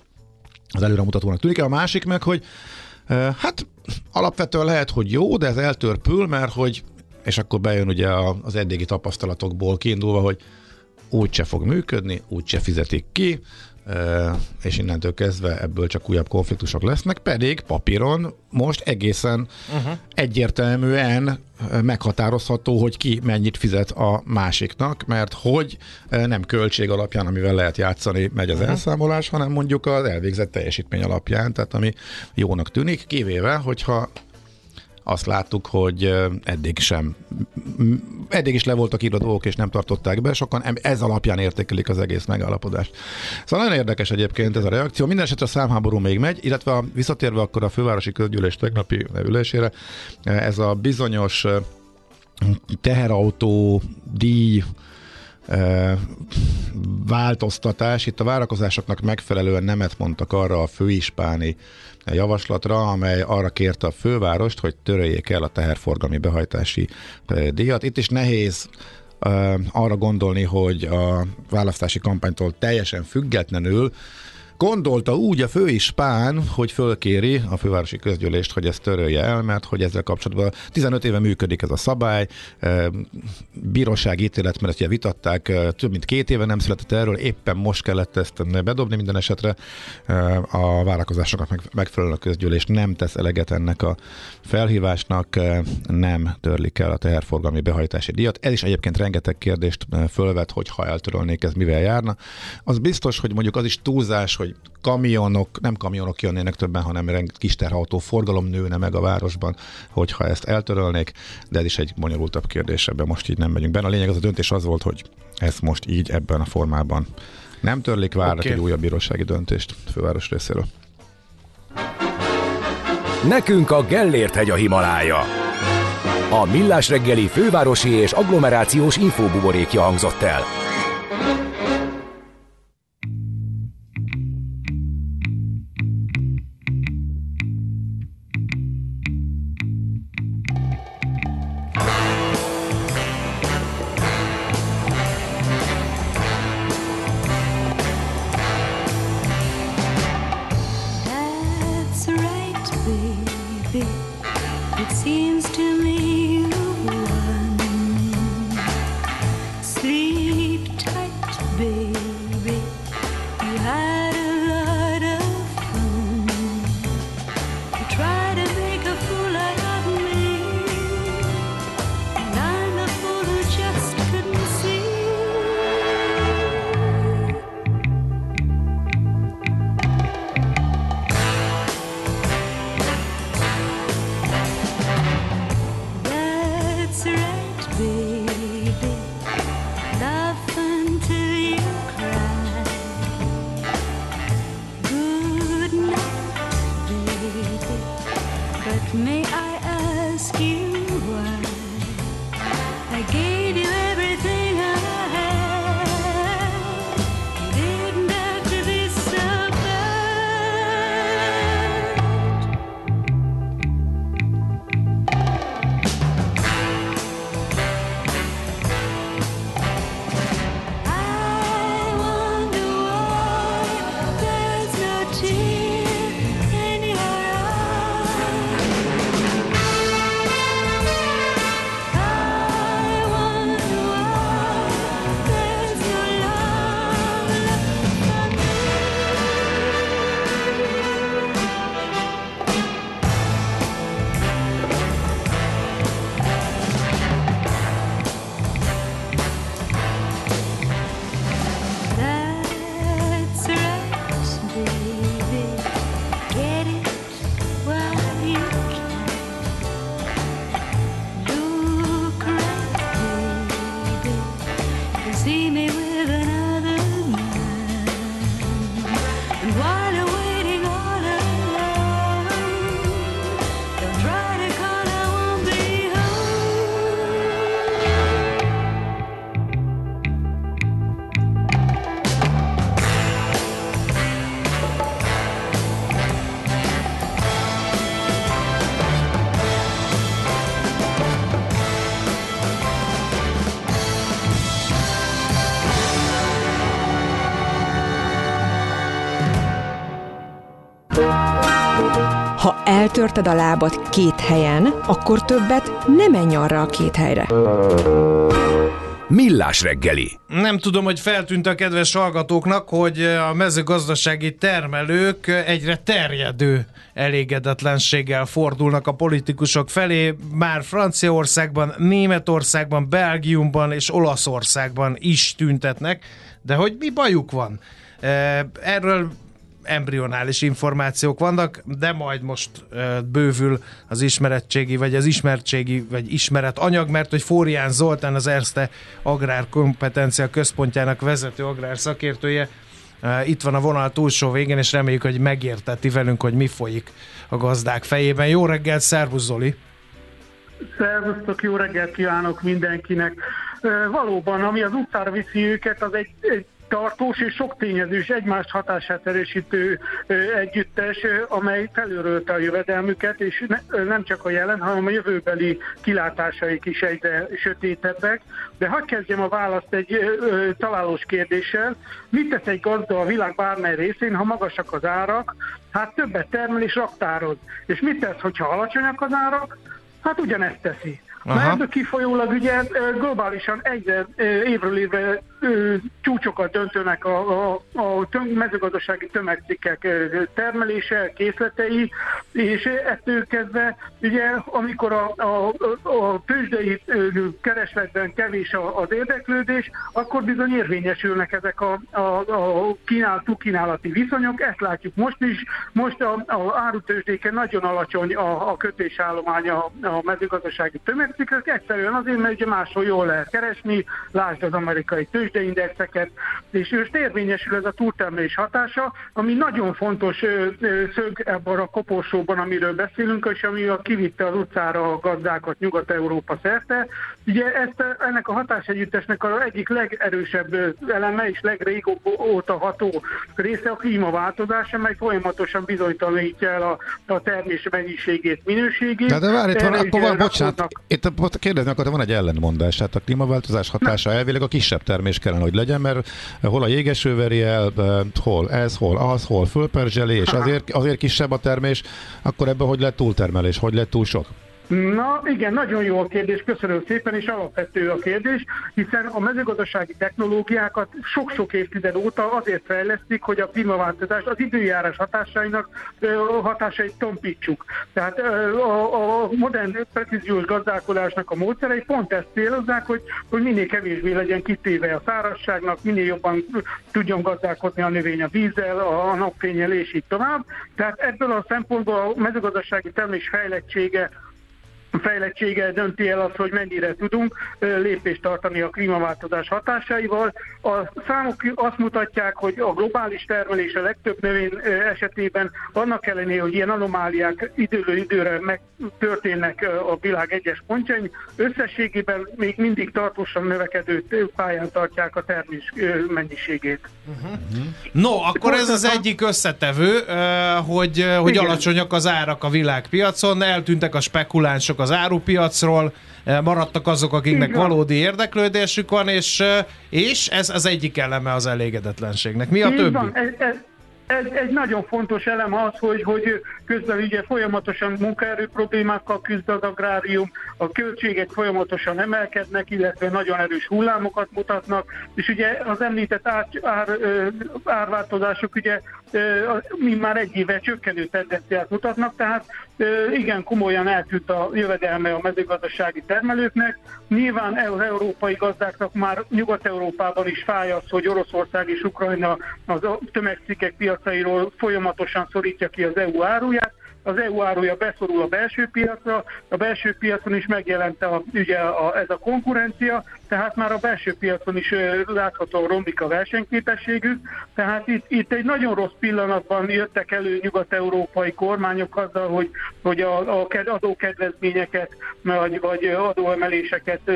az előremutatónak tűnik. A másik meg, hogy Hát alapvetően lehet, hogy jó, de ez eltörpül, mert hogy, és akkor bejön ugye az eddigi tapasztalatokból kiindulva, hogy úgyse fog működni, úgyse fizetik ki, és innentől kezdve ebből csak újabb konfliktusok lesznek, pedig papíron most egészen uh-huh. egyértelműen meghatározható, hogy ki mennyit fizet a másiknak, mert hogy nem költség alapján, amivel lehet játszani, megy az uh-huh. elszámolás, hanem mondjuk az elvégzett teljesítmény alapján, tehát ami jónak tűnik, kivéve, hogyha azt láttuk, hogy eddig sem, eddig is le voltak írva dolgok, és nem tartották be, sokan ez alapján értékelik az egész megállapodást. Szóval nagyon érdekes egyébként ez a reakció. Minden esetre a számháború még megy, illetve a, visszatérve akkor a fővárosi közgyűlés tegnapi ülésére, ez a bizonyos teherautó díj változtatás. Itt a várakozásoknak megfelelően nemet mondtak arra a főispáni javaslatra, amely arra kérte a fővárost, hogy töröljék el a teherforgalmi behajtási díjat. Itt is nehéz arra gondolni, hogy a választási kampánytól teljesen függetlenül Gondolta úgy a főispán, hogy fölkéri a fővárosi közgyűlést, hogy ezt törölje el, mert hogy ezzel kapcsolatban 15 éve működik ez a szabály, bíróság ítélet, mert ezt vitatták, több mint két éve nem született erről, éppen most kellett ezt bedobni minden esetre. A várakozásoknak megfelelően a közgyűlés nem tesz eleget ennek a felhívásnak, nem törlik el a teherforgalmi behajtási díjat. Ez is egyébként rengeteg kérdést fölvet, hogy ha eltörölnék, ez mivel járna. Az biztos, hogy mondjuk az is túlzás, hogy hogy kamionok, nem kamionok jönnének többen, hanem kis terhautó forgalom nőne meg a városban, hogyha ezt eltörölnék, de ez is egy bonyolultabb kérdés, ebben most így nem megyünk benne. A lényeg az a döntés az volt, hogy ez most így ebben a formában nem törlik, várnak okay. egy újabb bírósági döntést a főváros részéről. Nekünk a Gellért hegy a Himalája. A Millás reggeli fővárosi és agglomerációs infóbuborékja hangzott el. But may I ask you why I gave you? Kitörted a lábad két helyen, akkor többet nem menj arra a két helyre. Millás reggeli. Nem tudom, hogy feltűnt a kedves hallgatóknak, hogy a mezőgazdasági termelők egyre terjedő elégedetlenséggel fordulnak a politikusok felé. Már Franciaországban, Németországban, Belgiumban és Olaszországban is tüntetnek, de hogy mi bajuk van? Erről embrionális információk vannak, de majd most bővül az ismeretségi, vagy az ismertségi, vagy ismeret anyag, mert hogy Fórián Zoltán az Erste Agrárkompetencia Központjának vezető agrár szakértője itt van a vonal túlsó végén, és reméljük, hogy megérteti velünk, hogy mi folyik a gazdák fejében. Jó reggelt, szervusz Zoli! Szervusztok, jó reggelt kívánok mindenkinek! Valóban, ami az utcára viszi őket, az egy, egy tartós és sok tényezős egymást hatását erősítő együttes, amely felőrölte a jövedelmüket, és ne, nem csak a jelen, hanem a jövőbeli kilátásaik is egyre sötétebbek. De hadd kezdjem a választ egy ö, találós kérdéssel. Mit tesz egy gazda a világ bármely részén, ha magasak az árak? Hát többet termel és raktároz. És mit tesz, hogyha alacsonyak az árak? Hát ugyanezt teszi. Aha. ebből kifolyólag ugye globálisan egyre évről évre csúcsokat döntönek a, a, a töm, mezőgazdasági tömegcikkek termelése, készletei, és ettől kezdve ugye amikor a, a, a tőzsdei keresletben kevés az érdeklődés, akkor bizony érvényesülnek ezek a, a, a kínál, kínálati viszonyok, ezt látjuk most is, most a, a árutőzsdéken nagyon alacsony a, a kötésállomány a, mezőgazdasági tömegcikkek, egyszerűen azért, mert ugye máshol jól lehet keresni, lásd az amerikai tőzsdét, tőzsdeindexeket, és most érvényesül ez a túltermelés hatása, ami nagyon fontos szög ebben a koporsóban, amiről beszélünk, és ami a kivitte az utcára a gazdákat Nyugat-Európa szerte. Ugye ezt, ennek a hatásegyüttesnek a egyik legerősebb eleme és legrégóta ható része a klímaváltozás, amely folyamatosan bizonytalanítja el a, a termés mennyiségét, minőségét. De, de várj, itt van, akkor van, bocsánat, itt kérdezni akartam, van egy ellentmondás, tehát a klímaváltozás hatása elvileg a kisebb termés kellene, hogy legyen, mert hol a jégeső veri el, hol ez, hol az, hol fölperzseli, és azért, azért kisebb a termés, akkor ebben hogy lett túltermelés, hogy lett túl sok? Na igen, nagyon jó a kérdés, köszönöm szépen, és alapvető a kérdés, hiszen a mezőgazdasági technológiákat sok-sok évtized óta azért fejlesztik, hogy a klímaváltozás az időjárás hatásainak hatásait tompítsuk. Tehát a, a modern precíziós gazdálkodásnak a módszerei pont ezt célozzák, hogy, hogy minél kevésbé legyen kitéve a szárazságnak, minél jobban tudjon gazdálkodni a növény a vízzel, a napfényel és így tovább. Tehát ebből a szempontból a mezőgazdasági termés fejlettsége fejlettsége dönti el azt, hogy mennyire tudunk lépést tartani a klímaváltozás hatásaival. A számok azt mutatják, hogy a globális termelés a legtöbb növény esetében annak ellenére, hogy ilyen anomáliák időről időre megtörténnek a világ egyes pontjain, összességében még mindig tartósan növekedő pályán tartják a termés mennyiségét. Uh-huh. No, akkor ez az egyik összetevő, hogy, hogy alacsonyak az árak a világpiacon, eltűntek a spekulánsok az árupiacról, eh, maradtak azok, akiknek Igen. valódi érdeklődésük van, és, eh, és ez az egyik eleme az elégedetlenségnek. Mi a Így többi? Van. Ez, ez, egy, egy nagyon fontos elem az, hogy, hogy közben ugye folyamatosan munkaerő problémákkal küzd az agrárium, a költségek folyamatosan emelkednek, illetve nagyon erős hullámokat mutatnak, és ugye az említett ár, ár, árváltozások ugye mi már egy éve csökkenő tendenciát mutatnak, tehát igen komolyan eltűnt a jövedelme a mezőgazdasági termelőknek. Nyilván az európai gazdáknak már Nyugat-Európában is fáj az, hogy Oroszország és Ukrajna az tömegcikkek piacairól folyamatosan szorítja ki az EU áruját, az EU áruja beszorul a belső piacra, a belső piacon is megjelent a, ugye a, ez a konkurencia, tehát már a belső piacon is látható romlik a versenyképességük, tehát itt, itt egy nagyon rossz pillanatban jöttek elő nyugat-európai kormányok azzal, hogy, hogy a, a adókedvezményeket vagy, vagy adóemeléseket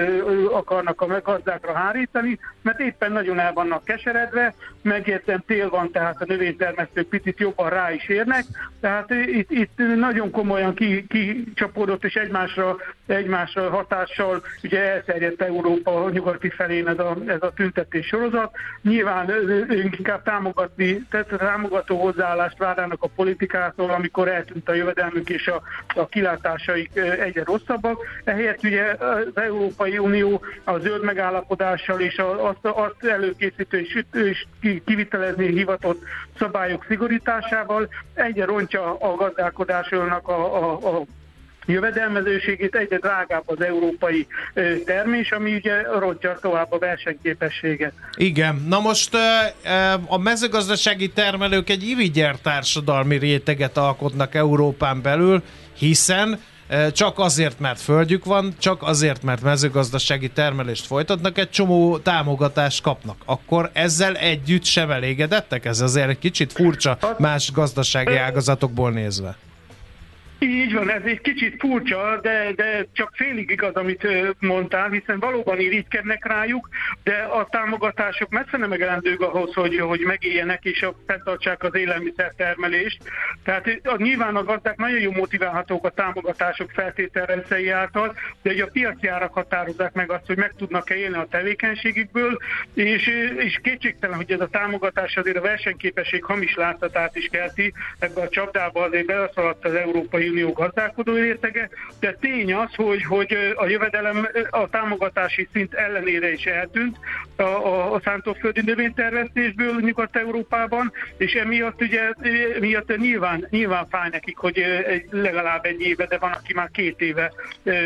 akarnak a gazdákra hárítani, mert éppen nagyon el vannak keseredve, megértem tél van, tehát a növénytermesztők picit jobban rá is érnek, tehát itt, itt nagyon komolyan kicsapódott és egymásra, egymásra hatással ugye elterjedt Európa nyugati felén ez a, ez a tüntetés sorozat. Nyilván ők inkább támogatni, tehát támogató hozzáállást várnának a politikától, amikor eltűnt a jövedelmük és a, a kilátásaik egyre rosszabbak. Ehelyett ugye az Európai Unió a zöld megállapodással és azt, azt előkészítő és, és kivitelezni hivatott szabályok szigorításával egyre rontja a gazdálkodásnak a, a, a jövedelmezőségét, egyre drágább az európai termés, ami ugye rontja tovább a versenyképességet. Igen, na most a mezőgazdasági termelők egy irigyel társadalmi réteget alkotnak Európán belül, hiszen csak azért, mert földjük van, csak azért, mert mezőgazdasági termelést folytatnak, egy csomó támogatást kapnak. Akkor ezzel együtt sem elégedettek? Ez azért egy kicsit furcsa más gazdasági ágazatokból nézve. Így van, ez egy kicsit furcsa, de, de csak félig igaz, amit mondtál, hiszen valóban irigykednek rájuk, de a támogatások messze nem megelendők ahhoz, hogy, hogy megéljenek és fenntartsák az élelmiszertermelést. Tehát a, nyilván a gazdák nagyon jó motiválhatók a támogatások feltételrendszeri által, de ugye a piaci árak határozzák meg azt, hogy meg tudnak-e élni a tevékenységükből, és, és kétségtelen, hogy ez a támogatás azért a versenyképesség hamis láthatát is kelti, ebbe a csapdába azért beleszaladt az Európai Unió gazdálkodó rétege, de tény az, hogy, hogy a jövedelem a támogatási szint ellenére is eltűnt a, a, a szántóföldi növénytermesztésből Nyugat-Európában, és emiatt ugye emiatt nyilván, nyilván fáj nekik, hogy legalább egy éve, de van, aki már két éve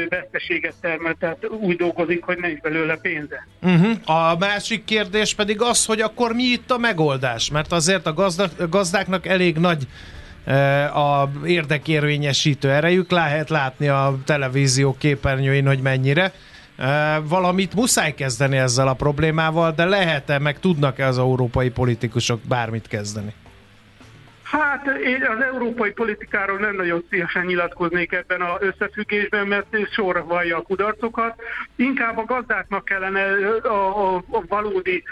veszteséget termel, tehát úgy dolgozik, hogy nincs belőle pénze. Uh-huh. A másik kérdés pedig az, hogy akkor mi itt a megoldás? Mert azért a gazdáknak elég nagy a érdekérvényesítő erejük, lehet látni a televízió képernyőin, hogy mennyire. Valamit muszáj kezdeni ezzel a problémával, de lehet-e, meg tudnak-e az európai politikusok bármit kezdeni? Hát én az európai politikáról nem nagyon szívesen nyilatkoznék ebben az összefüggésben, mert sorra vallja a kudarcokat. Inkább a gazdáknak kellene a, a, a valódi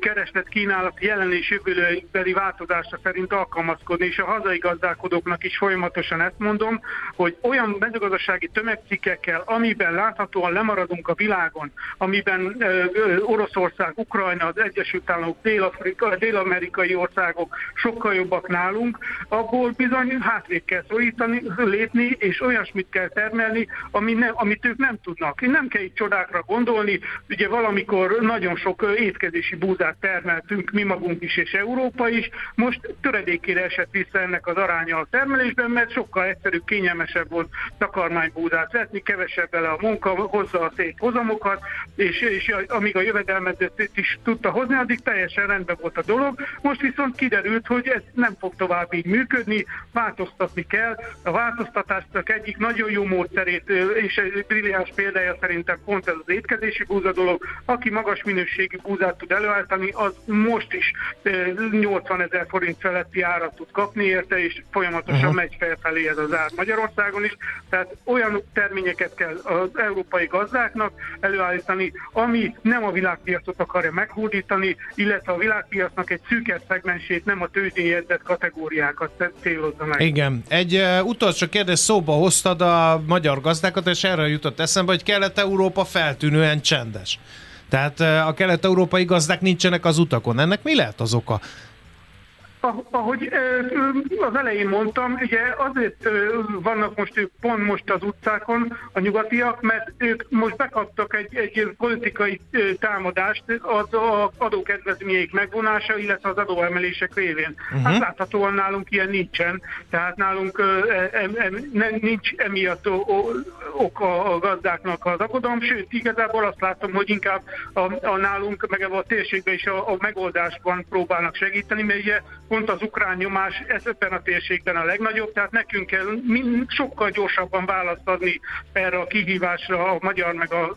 kereslet kínálat jelen és jövőbeli változása szerint alkalmazkodni, és a hazai gazdálkodóknak is folyamatosan ezt mondom, hogy olyan mezőgazdasági tömegcikkekkel, amiben láthatóan lemaradunk a világon, amiben Oroszország, Ukrajna, az Egyesült Államok, dél-amerikai országok sokkal jobbak nálunk, abból bizony hátrébb kell szorítani, lépni, és olyasmit kell termelni, ami ne, amit ők nem tudnak. Nem kell itt csodákra gondolni, ugye valamikor nagyon sok étkezési búzát termeltünk, mi magunk is és Európa is, most töredékére esett vissza ennek az aránya a termelésben, mert sokkal egyszerűbb, kényelmesebb volt takarmánybúzát vetni, kevesebb bele a munka, hozza a szép hozamokat, és, és amíg a jövedelmezőt is tudta hozni, addig teljesen rendben volt a dolog. Most viszont kiderült, hogy ez nem fog tovább így működni, változtatni kell. A változtatásnak egyik nagyon jó módszerét, és egy brilliáns példája szerintem pont ez az étkezési búza dolog. Aki magas minőségű búzát tud előállítani, az most is 80 ezer forint feletti árat tud kapni érte, és folyamatosan uh-huh. megy felfelé ez az ár Magyarországon is. Tehát olyan terményeket kell az európai gazdáknak előállítani, ami nem a világpiacot akarja meghódítani, illetve a világpiacnak egy szűkebb szegmensét, nem a tőzsdén jegyzett kategóriákat célozza meg. Igen. Egy uh, utolsó kérdés, szóba hoztad a magyar gazdákat, és erről jutott eszembe, hogy Kelet-Európa feltűnően csendes. Tehát a kelet-európai gazdák nincsenek az utakon. Ennek mi lehet az oka? Ahogy az elején mondtam, ugye azért vannak most ők pont most az utcákon, a nyugatiak, mert ők most bekaptak egy, egy politikai támadást az adókedvezményeik megvonása, illetve az adóemelések révén. Uh-huh. Hát láthatóan nálunk ilyen nincsen, tehát nálunk nem, nincs emiatt ok a gazdáknak az aggodalom, sőt, igazából azt látom, hogy inkább a, a nálunk, meg a térségben is a, a megoldásban próbálnak segíteni, mert ugye pont az ukrán nyomás ez ebben a térségben a legnagyobb, tehát nekünk kell sokkal gyorsabban választ adni erre a kihívásra a magyar meg a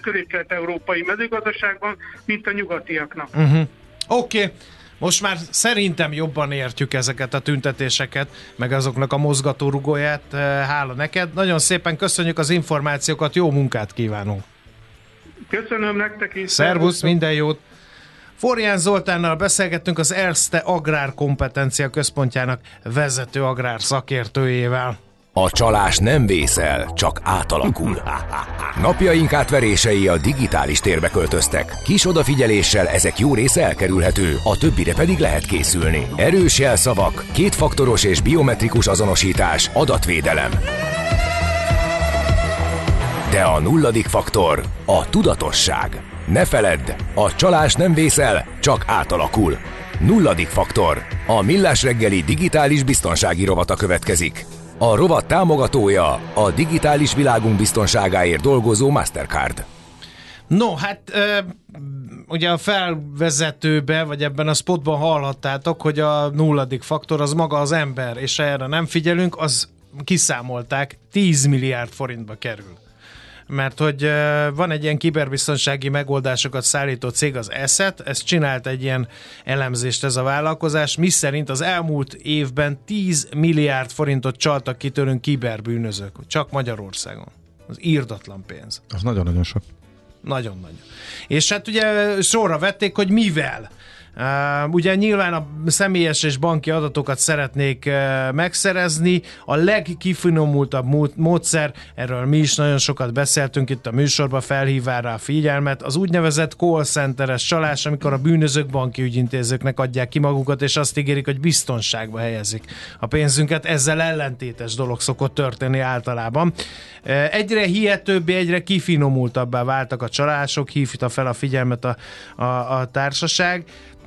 közép-kelet-európai mezőgazdaságban, mint a nyugatiaknak. Uh-huh. Oké. Okay. Most már szerintem jobban értjük ezeket a tüntetéseket, meg azoknak a mozgatórugóját. Eh, hála neked. Nagyon szépen köszönjük az információkat, jó munkát kívánunk. Köszönöm nektek is. Szervusz, minden jót. Forján Zoltánnal beszélgettünk az Erste Agrár Kompetencia Központjának vezető agrár szakértőjével. A csalás nem vészel, csak átalakul. Napjaink átverései a digitális térbe költöztek. Kis odafigyeléssel ezek jó része elkerülhető, a többire pedig lehet készülni. Erős jelszavak, kétfaktoros és biometrikus azonosítás, adatvédelem. De a nulladik faktor a tudatosság. Ne feledd, a csalás nem vészel, csak átalakul. Nulladik faktor. A Millás reggeli digitális biztonsági rovata következik. A rovat támogatója a digitális világunk biztonságáért dolgozó Mastercard. No, hát ö, ugye a felvezetőbe, vagy ebben a spotban hallhattátok, hogy a nulladik faktor az maga az ember, és erre nem figyelünk, az kiszámolták, 10 milliárd forintba kerül mert hogy van egy ilyen kiberbiztonsági megoldásokat szállító cég, az Asset, ez csinált egy ilyen elemzést ez a vállalkozás, mi szerint az elmúlt évben 10 milliárd forintot csaltak ki tőlünk kiberbűnözők, csak Magyarországon. Az írdatlan pénz. Az nagyon-nagyon sok. Nagyon nagy. És hát ugye sorra vették, hogy mivel. Ugye nyilván a személyes és banki adatokat szeretnék uh, megszerezni. A legkifinomultabb módszer, erről mi is nagyon sokat beszéltünk itt a műsorban, felhívál rá a figyelmet, az úgynevezett call centeres csalás, amikor a bűnözők banki ügyintézőknek adják ki magukat, és azt ígérik, hogy biztonságba helyezik a pénzünket. Ezzel ellentétes dolog szokott történni általában. Uh, egyre hihetőbbé, egyre kifinomultabbá váltak a csalások, hívta fel a figyelmet a, a, a társaság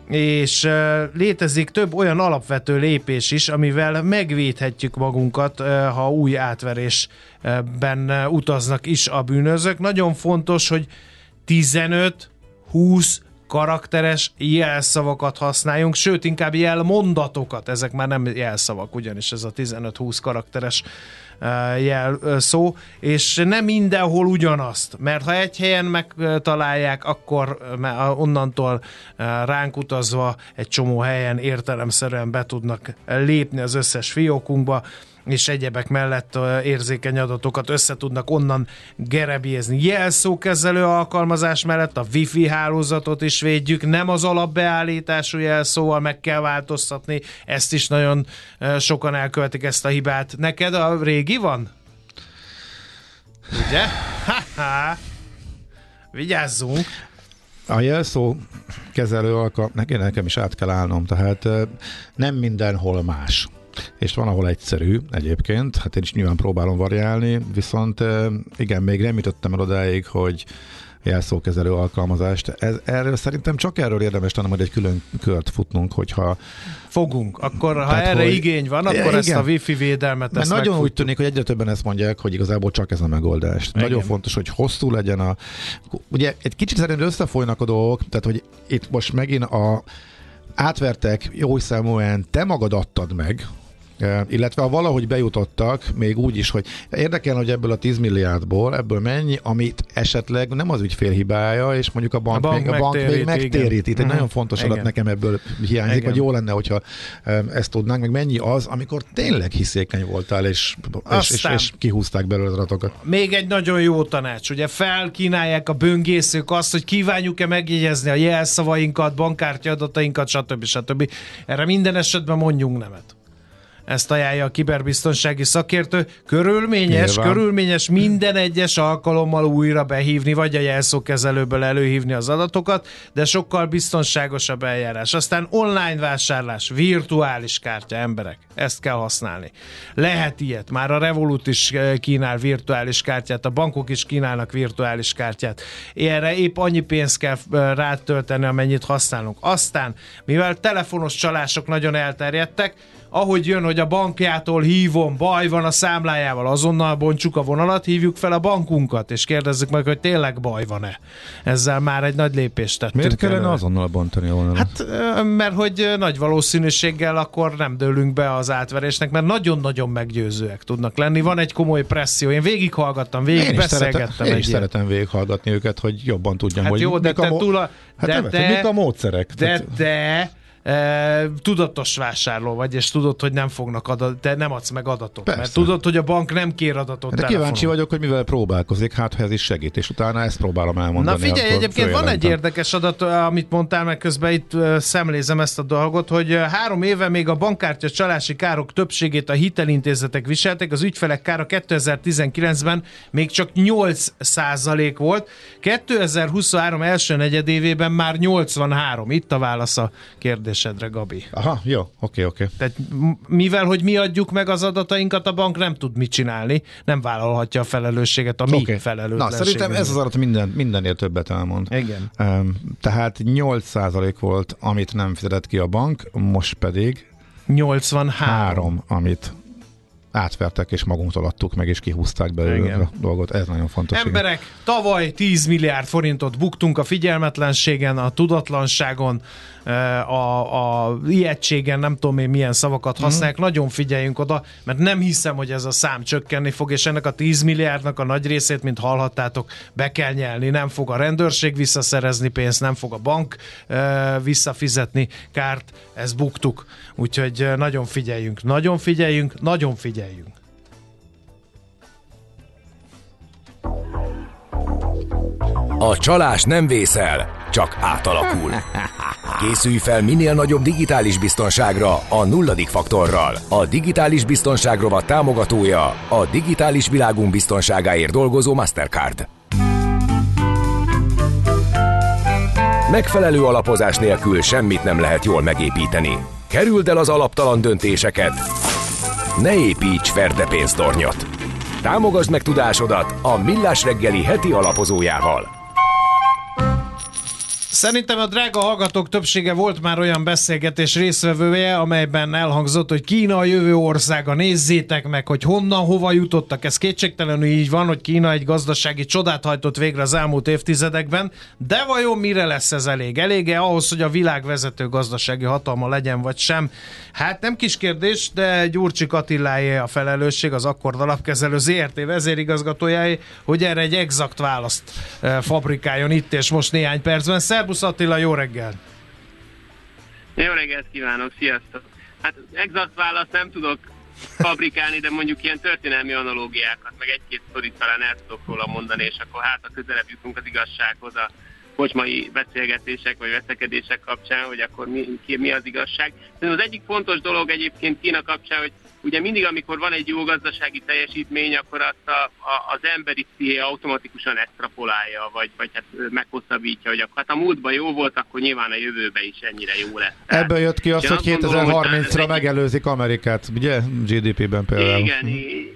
és létezik több olyan alapvető lépés is, amivel megvédhetjük magunkat, ha új átverésben utaznak is a bűnözők. Nagyon fontos, hogy 15-20 karakteres jelszavakat használjunk, sőt inkább jelmondatokat, ezek már nem jelszavak, ugyanis ez a 15-20 karakteres jel szó, és nem mindenhol ugyanazt, mert ha egy helyen megtalálják, akkor onnantól ránk utazva egy csomó helyen értelemszerűen be tudnak lépni az összes fiókunkba, és egyebek mellett érzékeny adatokat össze tudnak onnan gerebjézni. Jelszókezelő alkalmazás mellett a wifi hálózatot is védjük, nem az alapbeállítású jelszóval meg kell változtatni, ezt is nagyon sokan elkövetik ezt a hibát. Neked a régi van? Ugye? Ha-ha! Vigyázzunk! A jelszó kezelő alkalm, nekem, nekem is át kell állnom, tehát nem mindenhol más és van, ahol egyszerű egyébként, hát én is nyilván próbálom variálni, viszont igen, még nem jutottam el odáig, hogy jelszókezelő alkalmazást. Ez, erről szerintem csak erről érdemes lenne majd egy külön kört futnunk, hogyha fogunk. Akkor, ha Tehát, erre hogy... igény van, akkor igen. ezt a wifi védelmet Mert nagyon megfutjuk. úgy tűnik, hogy egyre többen ezt mondják, hogy igazából csak ez a megoldás. Igen. Nagyon fontos, hogy hosszú legyen a... Ugye egy kicsit szerintem összefolynak a dolgok, tehát hogy itt most megint a átvertek jó számúan, te magad adtad meg, illetve ha valahogy bejutottak, még úgy is, hogy érdekel, hogy ebből a 10 milliárdból, ebből mennyi, amit esetleg nem az ügyfél hibája, és mondjuk a bank, a bank, még, a bank még megtéríti. Egy nagyon fontos adat nekem ebből hiányzik, igen. hogy jó lenne, hogyha ezt tudnánk, meg mennyi az, amikor tényleg hiszékeny voltál, és, és, és, és kihúzták belőle az adatokat. Még egy nagyon jó tanács, ugye felkínálják a böngészők azt, hogy kívánjuk-e megjegyezni a jelszavainkat, bankkártya adatainkat, stb. stb. Erre minden esetben mondjunk nemet ezt ajánlja a kiberbiztonsági szakértő. Körülményes, Nyilván. körülményes minden egyes alkalommal újra behívni, vagy a jelszókezelőből előhívni az adatokat, de sokkal biztonságosabb eljárás. Aztán online vásárlás, virtuális kártya, emberek, ezt kell használni. Lehet ilyet, már a Revolut is eh, kínál virtuális kártyát, a bankok is kínálnak virtuális kártyát. Erre épp annyi pénzt kell eh, rátölteni, amennyit használunk. Aztán, mivel telefonos csalások nagyon elterjedtek, ahogy jön, hogy a bankjától hívom, baj van a számlájával, azonnal bontsuk a vonalat, hívjuk fel a bankunkat, és kérdezzük meg, hogy tényleg baj van-e. Ezzel már egy nagy lépést tettünk. Miért kellene elő. azonnal bontani a vonalat? Hát, mert hogy nagy valószínűséggel akkor nem dőlünk be az átverésnek, mert nagyon-nagyon meggyőzőek tudnak lenni. Van egy komoly presszió. Én végighallgattam, végig én beszélgettem. Szeretem, én is szeretem végighallgatni őket, hogy jobban tudjam, hát hogy jó, de mik, a, mo- túl a, hát de, nem, de, mik a módszerek. De, de e, tudatos vásárló vagy, és tudod, hogy nem fognak adat, te nem adsz meg adatot. Persze. Mert tudod, hogy a bank nem kér adatot. De kíváncsi vagyok, hogy mivel próbálkozik, hát ha ez is segít, és utána ezt próbálom elmondani. Na figyelj, egyébként van egy érdekes adat, amit mondtál meg közben itt szemlézem ezt a dolgot, hogy három éve még a bankkártya csalási károk többségét a hitelintézetek viseltek, az ügyfelek kára 2019-ben még csak 8 százalék volt, 2023 első negyedévében már 83. Itt a válasz a kérdésedre, Gabi. Aha, jó, oké, oké. Tehát mivel, hogy mi adjuk meg az adatainkat, a bank nem tud mit csinálni, nem vállalhatja a felelősséget, a mi okay. felelősségünk. Na, szerintem ez az adat minden, mindennél többet elmond. Igen. Tehát 8% volt, amit nem fizetett ki a bank, most pedig 83. Három, amit átvertek, és magunktól adtuk meg, és kihúzták belőle Igen. a dolgot. Ez nagyon fontos. Emberek, igen. tavaly 10 milliárd forintot buktunk a figyelmetlenségen, a tudatlanságon, a, a ijegységen, nem tudom én milyen szavakat mhm. használják. Mm. Nagyon figyeljünk oda, mert nem hiszem, hogy ez a szám csökkenni fog, és ennek a 10 milliárdnak a nagy részét, mint hallhattátok, be kell nyelni. Nem fog a rendőrség visszaszerezni pénzt, nem fog a bank uh, visszafizetni kárt, ezt buktuk. Úgyhogy eh, nagyon figyeljünk, nagyon figyeljünk, nagyon figyeljünk. A csalás nem vészel, csak átalakul. Készülj fel minél nagyobb digitális biztonságra a nulladik faktorral. A digitális biztonság rovat támogatója a digitális világunk biztonságáért dolgozó Mastercard. Megfelelő alapozás nélkül semmit nem lehet jól megépíteni. Kerüld el az alaptalan döntéseket, ne építs ferde pénztornyot! Támogasd meg tudásodat a Millás reggeli heti alapozójával. Szerintem a drága hallgatók többsége volt már olyan beszélgetés részvevője, amelyben elhangzott, hogy Kína a jövő országa, nézzétek meg, hogy honnan, hova jutottak. Ez kétségtelenül így van, hogy Kína egy gazdasági csodát hajtott végre az elmúlt évtizedekben, de vajon mire lesz ez elég? Elége ahhoz, hogy a világ vezető gazdasági hatalma legyen, vagy sem? Hát nem kis kérdés, de Gyurcsik Attiláé a felelősség, az Akkord alapkezelő ZRT vezérigazgatójáé, hogy erre egy exakt választ eh, fabrikáljon itt és most néhány percben. Szerbusz Attila, jó reggel! Jó reggelt kívánok, sziasztok! Hát exakt választ nem tudok fabrikálni, de mondjuk ilyen történelmi analógiákat, meg egy-két sztorit talán el tudok róla mondani, és akkor hát a közelebb jutunk az igazsághoz a kocsmai beszélgetések vagy veszekedések kapcsán, hogy akkor mi, ki, mi az igazság. De az egyik fontos dolog egyébként Kína kapcsán, hogy ugye mindig, amikor van egy jó gazdasági teljesítmény, akkor azt a, a, az emberi psziché automatikusan extrapolálja, vagy, vagy hát meghosszabbítja, hogy hát a múltban jó volt, akkor nyilván a jövőben is ennyire jó lesz. Ebből jött ki az, hogy 2030-ra megelőzik Amerikát, ugye? GDP-ben például. Igen,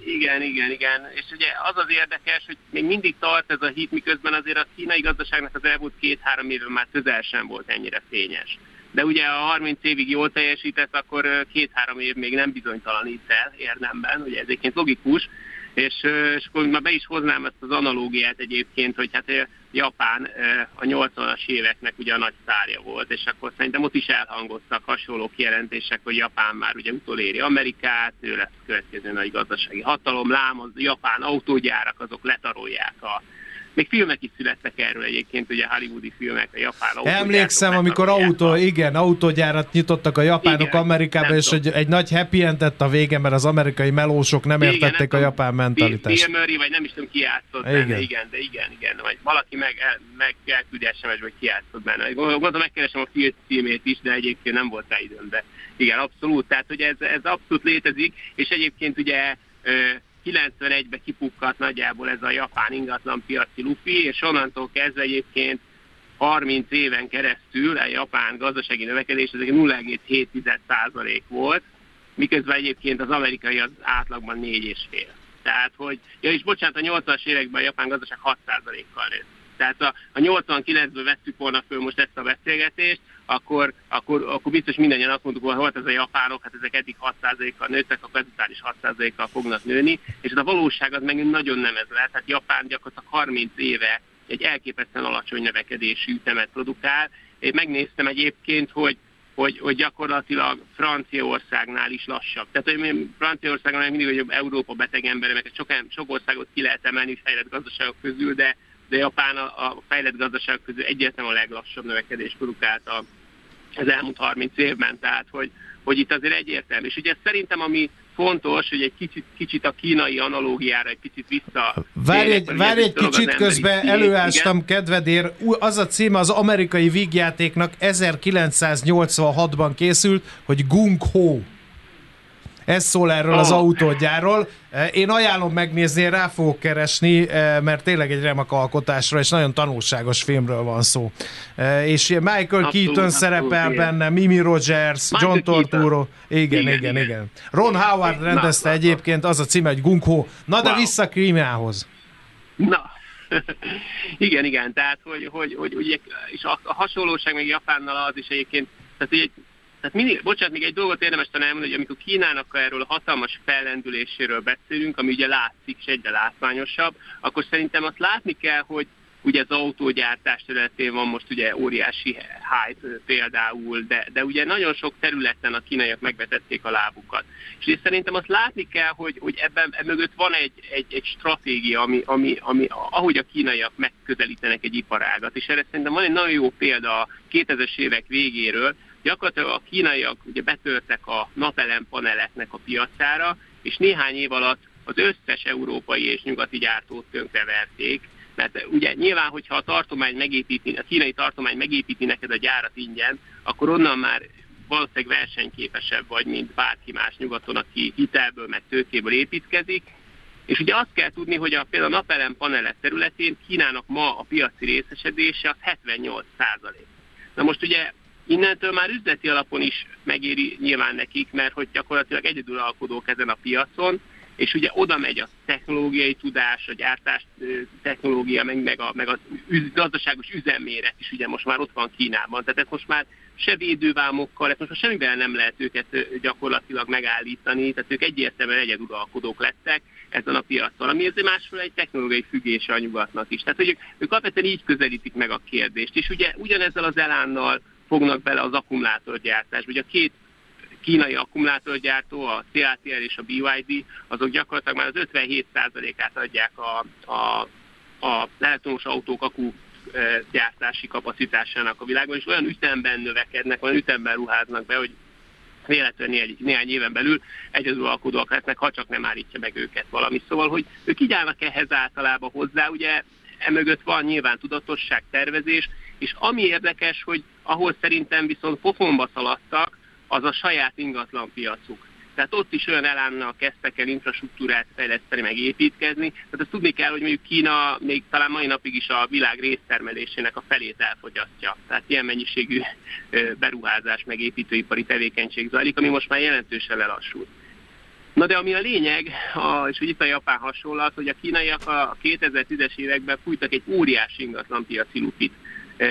igen, igen, igen. És ugye az az érdekes, hogy még mindig tart ez a hit, miközben azért a kínai gazdaságnak az elmúlt két-három évben már közel sem volt ennyire fényes de ugye a 30 évig jól teljesített, akkor két-három év még nem bizonytalanít el érdemben, ugye ez egyébként logikus, és, és akkor már be is hoznám ezt az analógiát egyébként, hogy hát Japán a 80-as éveknek ugye a nagy szárja volt, és akkor szerintem ott is elhangoztak hasonló kijelentések, hogy Japán már ugye utoléri Amerikát, ő lesz a következő nagy gazdasági hatalom, lám az japán autógyárak azok letarolják a még filmek is születtek erről egyébként, ugye hollywoodi filmek, a japán autógyárak. Emlékszem, amikor autó, igen, autógyárat nyitottak a japánok igen, Amerikába, és hogy egy nagy happy endet a vége, mert az amerikai melósok nem igen, értették nem a japán mentalitást. Bill Murray, vagy nem is tudom, ki játszott igen. benne, igen, de igen, igen, vagy valaki meg, meg elküldésem, vagy ki játszott benne. Gondolom, megkeresem a film címét is, de egyébként nem volt rá időm, de igen, abszolút, tehát hogy ez, ez abszolút létezik, és egyébként ugye 91-be kipukkadt nagyjából ez a japán ingatlan piaci lufi, és onnantól kezdve egyébként 30 éven keresztül a japán gazdasági növekedés ez 0,7% volt, miközben egyébként az amerikai az átlagban 4,5. Tehát, hogy, ja és bocsánat, a 80-as években a japán gazdaság 6%-kal nőtt. Tehát a, a 89-ből vettük volna föl most ezt a beszélgetést, akkor, akkor, akkor biztos mindannyian azt mondtuk, hogy volt ez a japánok, hát ezek eddig 6%-kal nőttek, akkor ezután is 6%-kal fognak nőni, és a valóság az meg nagyon nem ez lehet. Tehát Japán gyakorlatilag 30 éve egy elképesztően alacsony növekedési ütemet produkál. Én megnéztem egyébként, hogy hogy, hogy gyakorlatilag Franciaországnál is lassabb. Tehát, hogy Franciaországnál mindig vagyok Európa beteg ember, mert sok, sok országot ki lehet emelni fejlett gazdaságok közül, de, de Japán a, a fejlett gazdaságok közül egyértelműen a leglassabb növekedés produkált a az elmúlt 30 évben, tehát hogy, hogy itt azért egyértelmű. És ugye szerintem, ami fontos, hogy egy kicsit, kicsit a kínai analógiára egy picit vissza... Várj egy, várj egy kicsit, közben előástam kedvedér. Az a címe az amerikai vígjátéknak 1986-ban készült, hogy Gung Ho. Ez szól erről oh. az autógyárról. Én ajánlom megnézni, rá fogok keresni, mert tényleg egy remek alkotásra és nagyon tanulságos filmről van szó. És Michael abszolút, Keaton abszolút, szerepel igen. benne, Mimi Rogers, Michael John Torturo. Igen, igen, igen, igen, igen. Ron Howard rendezte na, egyébként, az a címe, hogy Gung Na de wow. vissza Krímiához. Na, igen, igen, tehát hogy, hogy, hogy, hogy és a, a hasonlóság meg Japánnal az is egyébként, tehát egy tehát mindig, bocsánat, még egy dolgot érdemes talán hogy amikor Kínának erről a hatalmas fellendüléséről beszélünk, ami ugye látszik, és egyre látványosabb, akkor szerintem azt látni kell, hogy ugye az autógyártás területén van most ugye óriási hype például, de, de ugye nagyon sok területen a kínaiak megvetették a lábukat. És én szerintem azt látni kell, hogy, hogy ebben mögött van egy, egy, egy stratégia, ami, ami, ami, ahogy a kínaiak megközelítenek egy iparágat. És erre szerintem van egy nagyon jó példa a 2000-es évek végéről, Gyakorlatilag a kínaiak ugye betörtek a napelem paneleknek a piacára, és néhány év alatt az összes európai és nyugati gyártót tönkreverték, mert ugye nyilván, hogyha a tartomány megépíti, a kínai tartomány megépíti neked a gyárat ingyen, akkor onnan már valószínűleg versenyképesebb vagy, mint bárki más nyugaton, aki hitelből, meg tőkéből építkezik. És ugye azt kell tudni, hogy a, például a napelem panelek területén Kínának ma a piaci részesedése az 78 százalék. Na most ugye Innentől már üzleti alapon is megéri nyilván nekik, mert hogy gyakorlatilag egyedül alkodók ezen a piacon, és ugye oda megy a technológiai tudás, a gyártás technológia, meg, meg, a, meg az üz, gazdaságos üzemméret is ugye most már ott van Kínában. Tehát ezt most már se védővámokkal, ezt most már semmivel nem lehet őket gyakorlatilag megállítani, tehát ők egyértelműen egyeduralkodók lettek ezen a piacon, ami azért másról egy technológiai függése a nyugatnak is. Tehát hogy ők, ők alapvetően így közelítik meg a kérdést, és ugye ugyanezzel az elánnal fognak bele az akkumulátorgyártásba. Ugye a két kínai akkumulátorgyártó, a CATL és a BYD, azok gyakorlatilag már az 57%-át adják a, a, a elektromos autók akku gyártási kapacitásának a világon, és olyan ütemben növekednek, olyan ütemben ruháznak be, hogy véletlenül néhány, néhány éven belül egyedülalkodóak lesznek, ha csak nem állítja meg őket valami. Szóval, hogy ők így állnak ehhez általában hozzá, ugye emögött van nyilván tudatosság, tervezés, és ami érdekes, hogy ahol szerintem viszont pofonba szaladtak, az a saját ingatlan piacuk. Tehát ott is olyan elánnal kezdtek el infrastruktúrát fejleszteni, meg építkezni. Tehát azt tudni kell, hogy mondjuk Kína még talán mai napig is a világ résztermelésének a felét elfogyasztja. Tehát ilyen mennyiségű beruházás, meg építőipari tevékenység zajlik, ami most már jelentősen lelassult. Na de ami a lényeg, a, és hogy itt a japán hasonlat, hogy a kínaiak a 2010-es években fújtak egy óriási ingatlan piaci lupit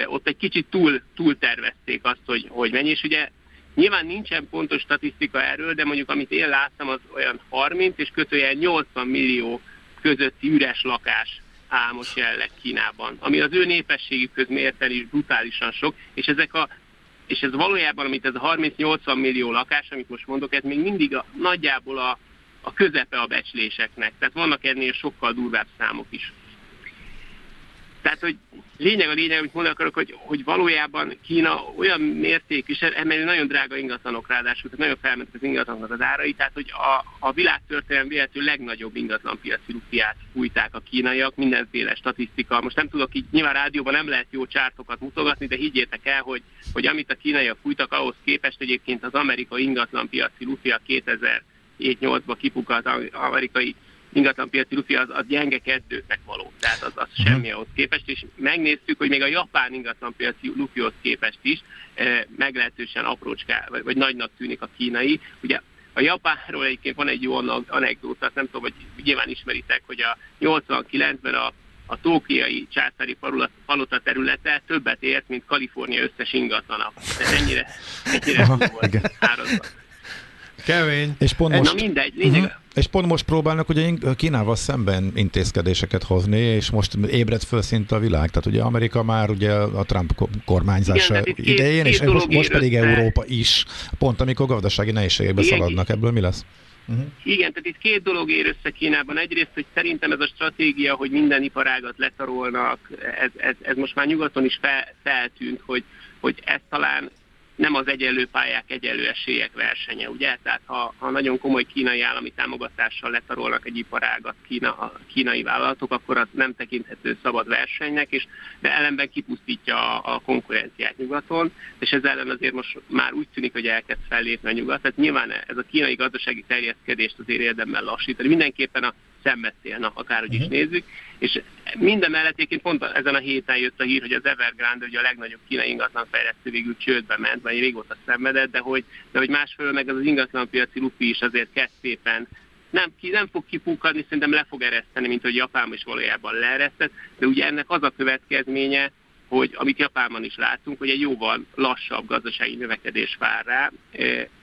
ott egy kicsit túl, túl tervezték azt, hogy, hogy mennyi, és ugye nyilván nincsen pontos statisztika erről, de mondjuk amit én láttam, az olyan 30 és kötőjel 80 millió közötti üres lakás áll most jelenleg Kínában, ami az ő népességükhöz mérten is brutálisan sok, és ezek a és ez valójában, amit ez a 30-80 millió lakás, amit most mondok, ez még mindig a, nagyjából a, a közepe a becsléseknek. Tehát vannak ennél sokkal durvább számok is. Tehát, hogy lényeg a lényeg, amit mondani akarok, hogy, hogy valójában Kína olyan mérték, és emelő nagyon drága ingatlanok ráadásul, tehát nagyon felmentek az ingatlanok az árai, tehát hogy a, a világtörténelem véletlenül legnagyobb ingatlanpiaci rupiát fújták a kínaiak, mindenféle statisztika. Most nem tudok így, nyilván rádióban nem lehet jó csártokat mutogatni, de higgyétek el, hogy, hogy amit a kínaiak fújtak, ahhoz képest egyébként az amerikai ingatlanpiaci rupia 2007-8-ban kipukat amerikai ingatlanpiaci rufi az, az gyenge kezdőknek való, tehát az, az uh-huh. semmi ahhoz képest, és megnéztük, hogy még a japán ingatlanpiaci lufihoz képest is e, meglehetősen aprócská, vagy, vagy nagynak tűnik a kínai. Ugye a Japánról egyébként van egy jó anekdóta, nem tudom, hogy nyilván ismeritek, hogy a 89-ben a, a tókiai császári palota területe többet ért, mint Kalifornia összes ingatlana. Tehát ennyire, ennyire volt. Kemény. És pont most, Na mindegy, lényeg, uh-huh. És pont most próbálnak ugye Kínával szemben intézkedéseket hozni, és most ébredt föl szinte a világ. Tehát ugye Amerika már ugye a Trump kormányzása Igen, idején, két és most, most pedig Európa is, pont amikor gazdasági nehézségekbe Igen, szaladnak. Ebből mi lesz? Uh-huh. Igen, tehát itt két dolog ér össze Kínában. Egyrészt, hogy szerintem ez a stratégia, hogy minden iparágat letarolnak, ez, ez, ez most már nyugaton is fel, feltűnt, hogy, hogy ez talán nem az egyenlő pályák, egyenlő esélyek versenye, ugye? Tehát ha, ha nagyon komoly kínai állami támogatással letarolnak egy iparágat Kína, kínai vállalatok, akkor az nem tekinthető szabad versenynek, és de ellenben kipusztítja a, a konkurenciát nyugaton, és ez ellen azért most már úgy tűnik, hogy elkezd fellépni a nyugat. Tehát nyilván ez a kínai gazdasági terjeszkedést azért érdemel lassítani. Mindenképpen a szembeszélna, akárhogy uh-huh. is mhm. nézzük. És minden mellett egyébként pont ezen a héten jött a hír, hogy az Evergrande, ugye a legnagyobb kínai ingatlanfejlesztő végül csődbe ment, vagy régóta szenvedett, de hogy, de hogy másfelől meg az az ingatlanpiaci lupi is azért kezd szépen nem, ki, nem fog kipukkadni, szerintem le fog ereszteni, mint hogy Japán is valójában leeresztett, de ugye ennek az a következménye, hogy amit Japánban is látunk, hogy egy jóval lassabb gazdasági növekedés vár rá,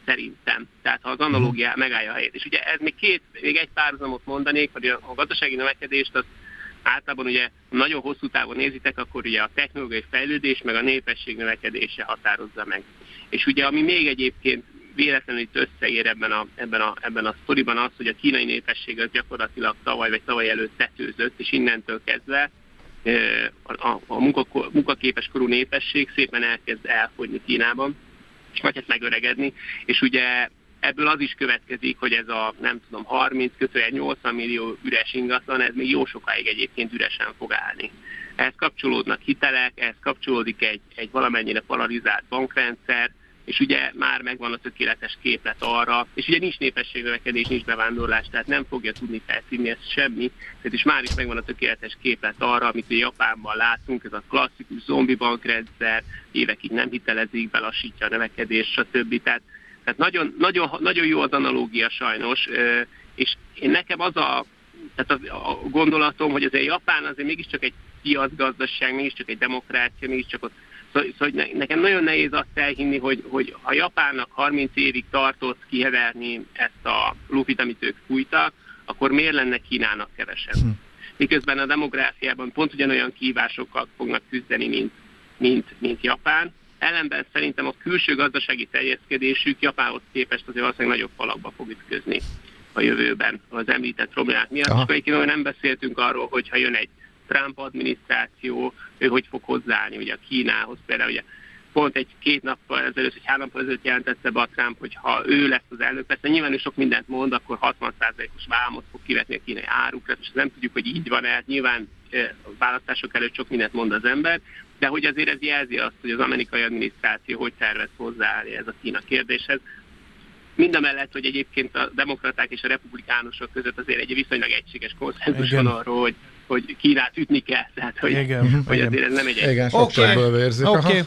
szerintem. Tehát ha az analógia megállja a helyét. És ugye ez még két, még egy párhuzamot mondanék, hogy a gazdasági növekedést az általában ugye nagyon hosszú távon nézitek, akkor ugye a technológiai fejlődés meg a népesség növekedése határozza meg. És ugye ami még egyébként véletlenül itt összeér ebben a, ebben a, ebben a sztoriban az, hogy a kínai népesség az gyakorlatilag tavaly vagy tavaly előtt tetőzött, és innentől kezdve a, a munkaképes korú népesség szépen elkezd elfogyni Kínában, vagy hát megöregedni, és ugye ebből az is következik, hogy ez a nem tudom 30 kötően 80 millió üres ingatlan, ez még jó sokáig egyébként üresen fog állni. Ehhez kapcsolódnak hitelek, ehhez kapcsolódik egy, egy valamennyire polarizált bankrendszer, és ugye már megvan a tökéletes képlet arra, és ugye nincs népességnövekedés, nincs bevándorlás, tehát nem fogja tudni felszínni ezt semmi, tehát is már is megvan a tökéletes képlet arra, amit a Japánban látunk, ez a klasszikus zombi bankrendszer, évekig nem hitelezik, belassítja a növekedést, stb. Tehát, tehát nagyon, nagyon, nagyon jó az analógia sajnos, és én nekem az a, tehát a, a gondolatom, hogy azért Japán azért mégiscsak egy piacgazdaság, mégiscsak egy demokrácia, mégiscsak ott Szóval, szóval nekem nagyon nehéz azt elhinni, hogy, hogy ha Japánnak 30 évig tartott kiheverni ezt a lufit, amit ők fújtak, akkor miért lenne Kínának kevesebb? Hm. Miközben a demográfiában pont ugyanolyan kihívásokkal fognak küzdeni, mint, mint, mint Japán. Ellenben szerintem a külső gazdasági terjeszkedésük Japánhoz képest azért valószínűleg nagyobb falakba fog ütközni a jövőben az említett problémák miatt. Aha. És egyébként nem beszéltünk arról, hogy ha jön egy Trump adminisztráció, ő hogy fog hozzáállni ugye a Kínához. Például ugye pont egy két nappal ezelőtt, vagy három nappal ezelőtt jelentette be a Trump, hogy ha ő lesz az elnök, persze nyilván ő sok mindent mond, akkor 60%-os vámot fog kivetni a kínai árukra, és nem tudjuk, hogy így van-e, hát nyilván a választások előtt sok mindent mond az ember, de hogy azért ez jelzi azt, hogy az amerikai adminisztráció hogy tervez hozzáállni ez a Kína kérdéshez. Mindamellett, hogy egyébként a demokraták és a republikánusok között azért egy viszonylag egységes konszenzus van arról, hogy hogy Kínát ütni kell, tehát hogy, igen, hogy igen. azért ez nem egy... Igen, okay. vérzik. Okay.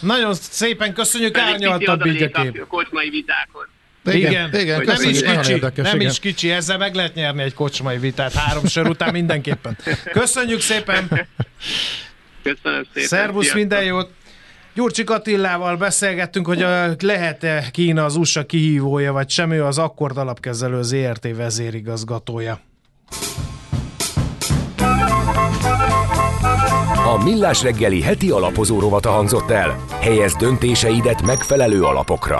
Nagyon szépen köszönjük, árnyaltabb így a kép. A kocsmai vitákhoz. Igen, igen, igen nem is kicsi, érdekes, nem igen. is kicsi, ezzel meg lehet nyerni egy kocsmai vitát három sor után mindenképpen. Köszönjük szépen! Köszönöm szépen! Szervusz, minden jót! Gyurcsik Attillával beszélgettünk, hogy lehet-e Kína az USA kihívója, vagy sem, ő az Akkord alapkezelő ZRT vezérigazgatója. A Millás reggeli heti alapozó rovata hangzott el. Helyez döntéseidet megfelelő alapokra.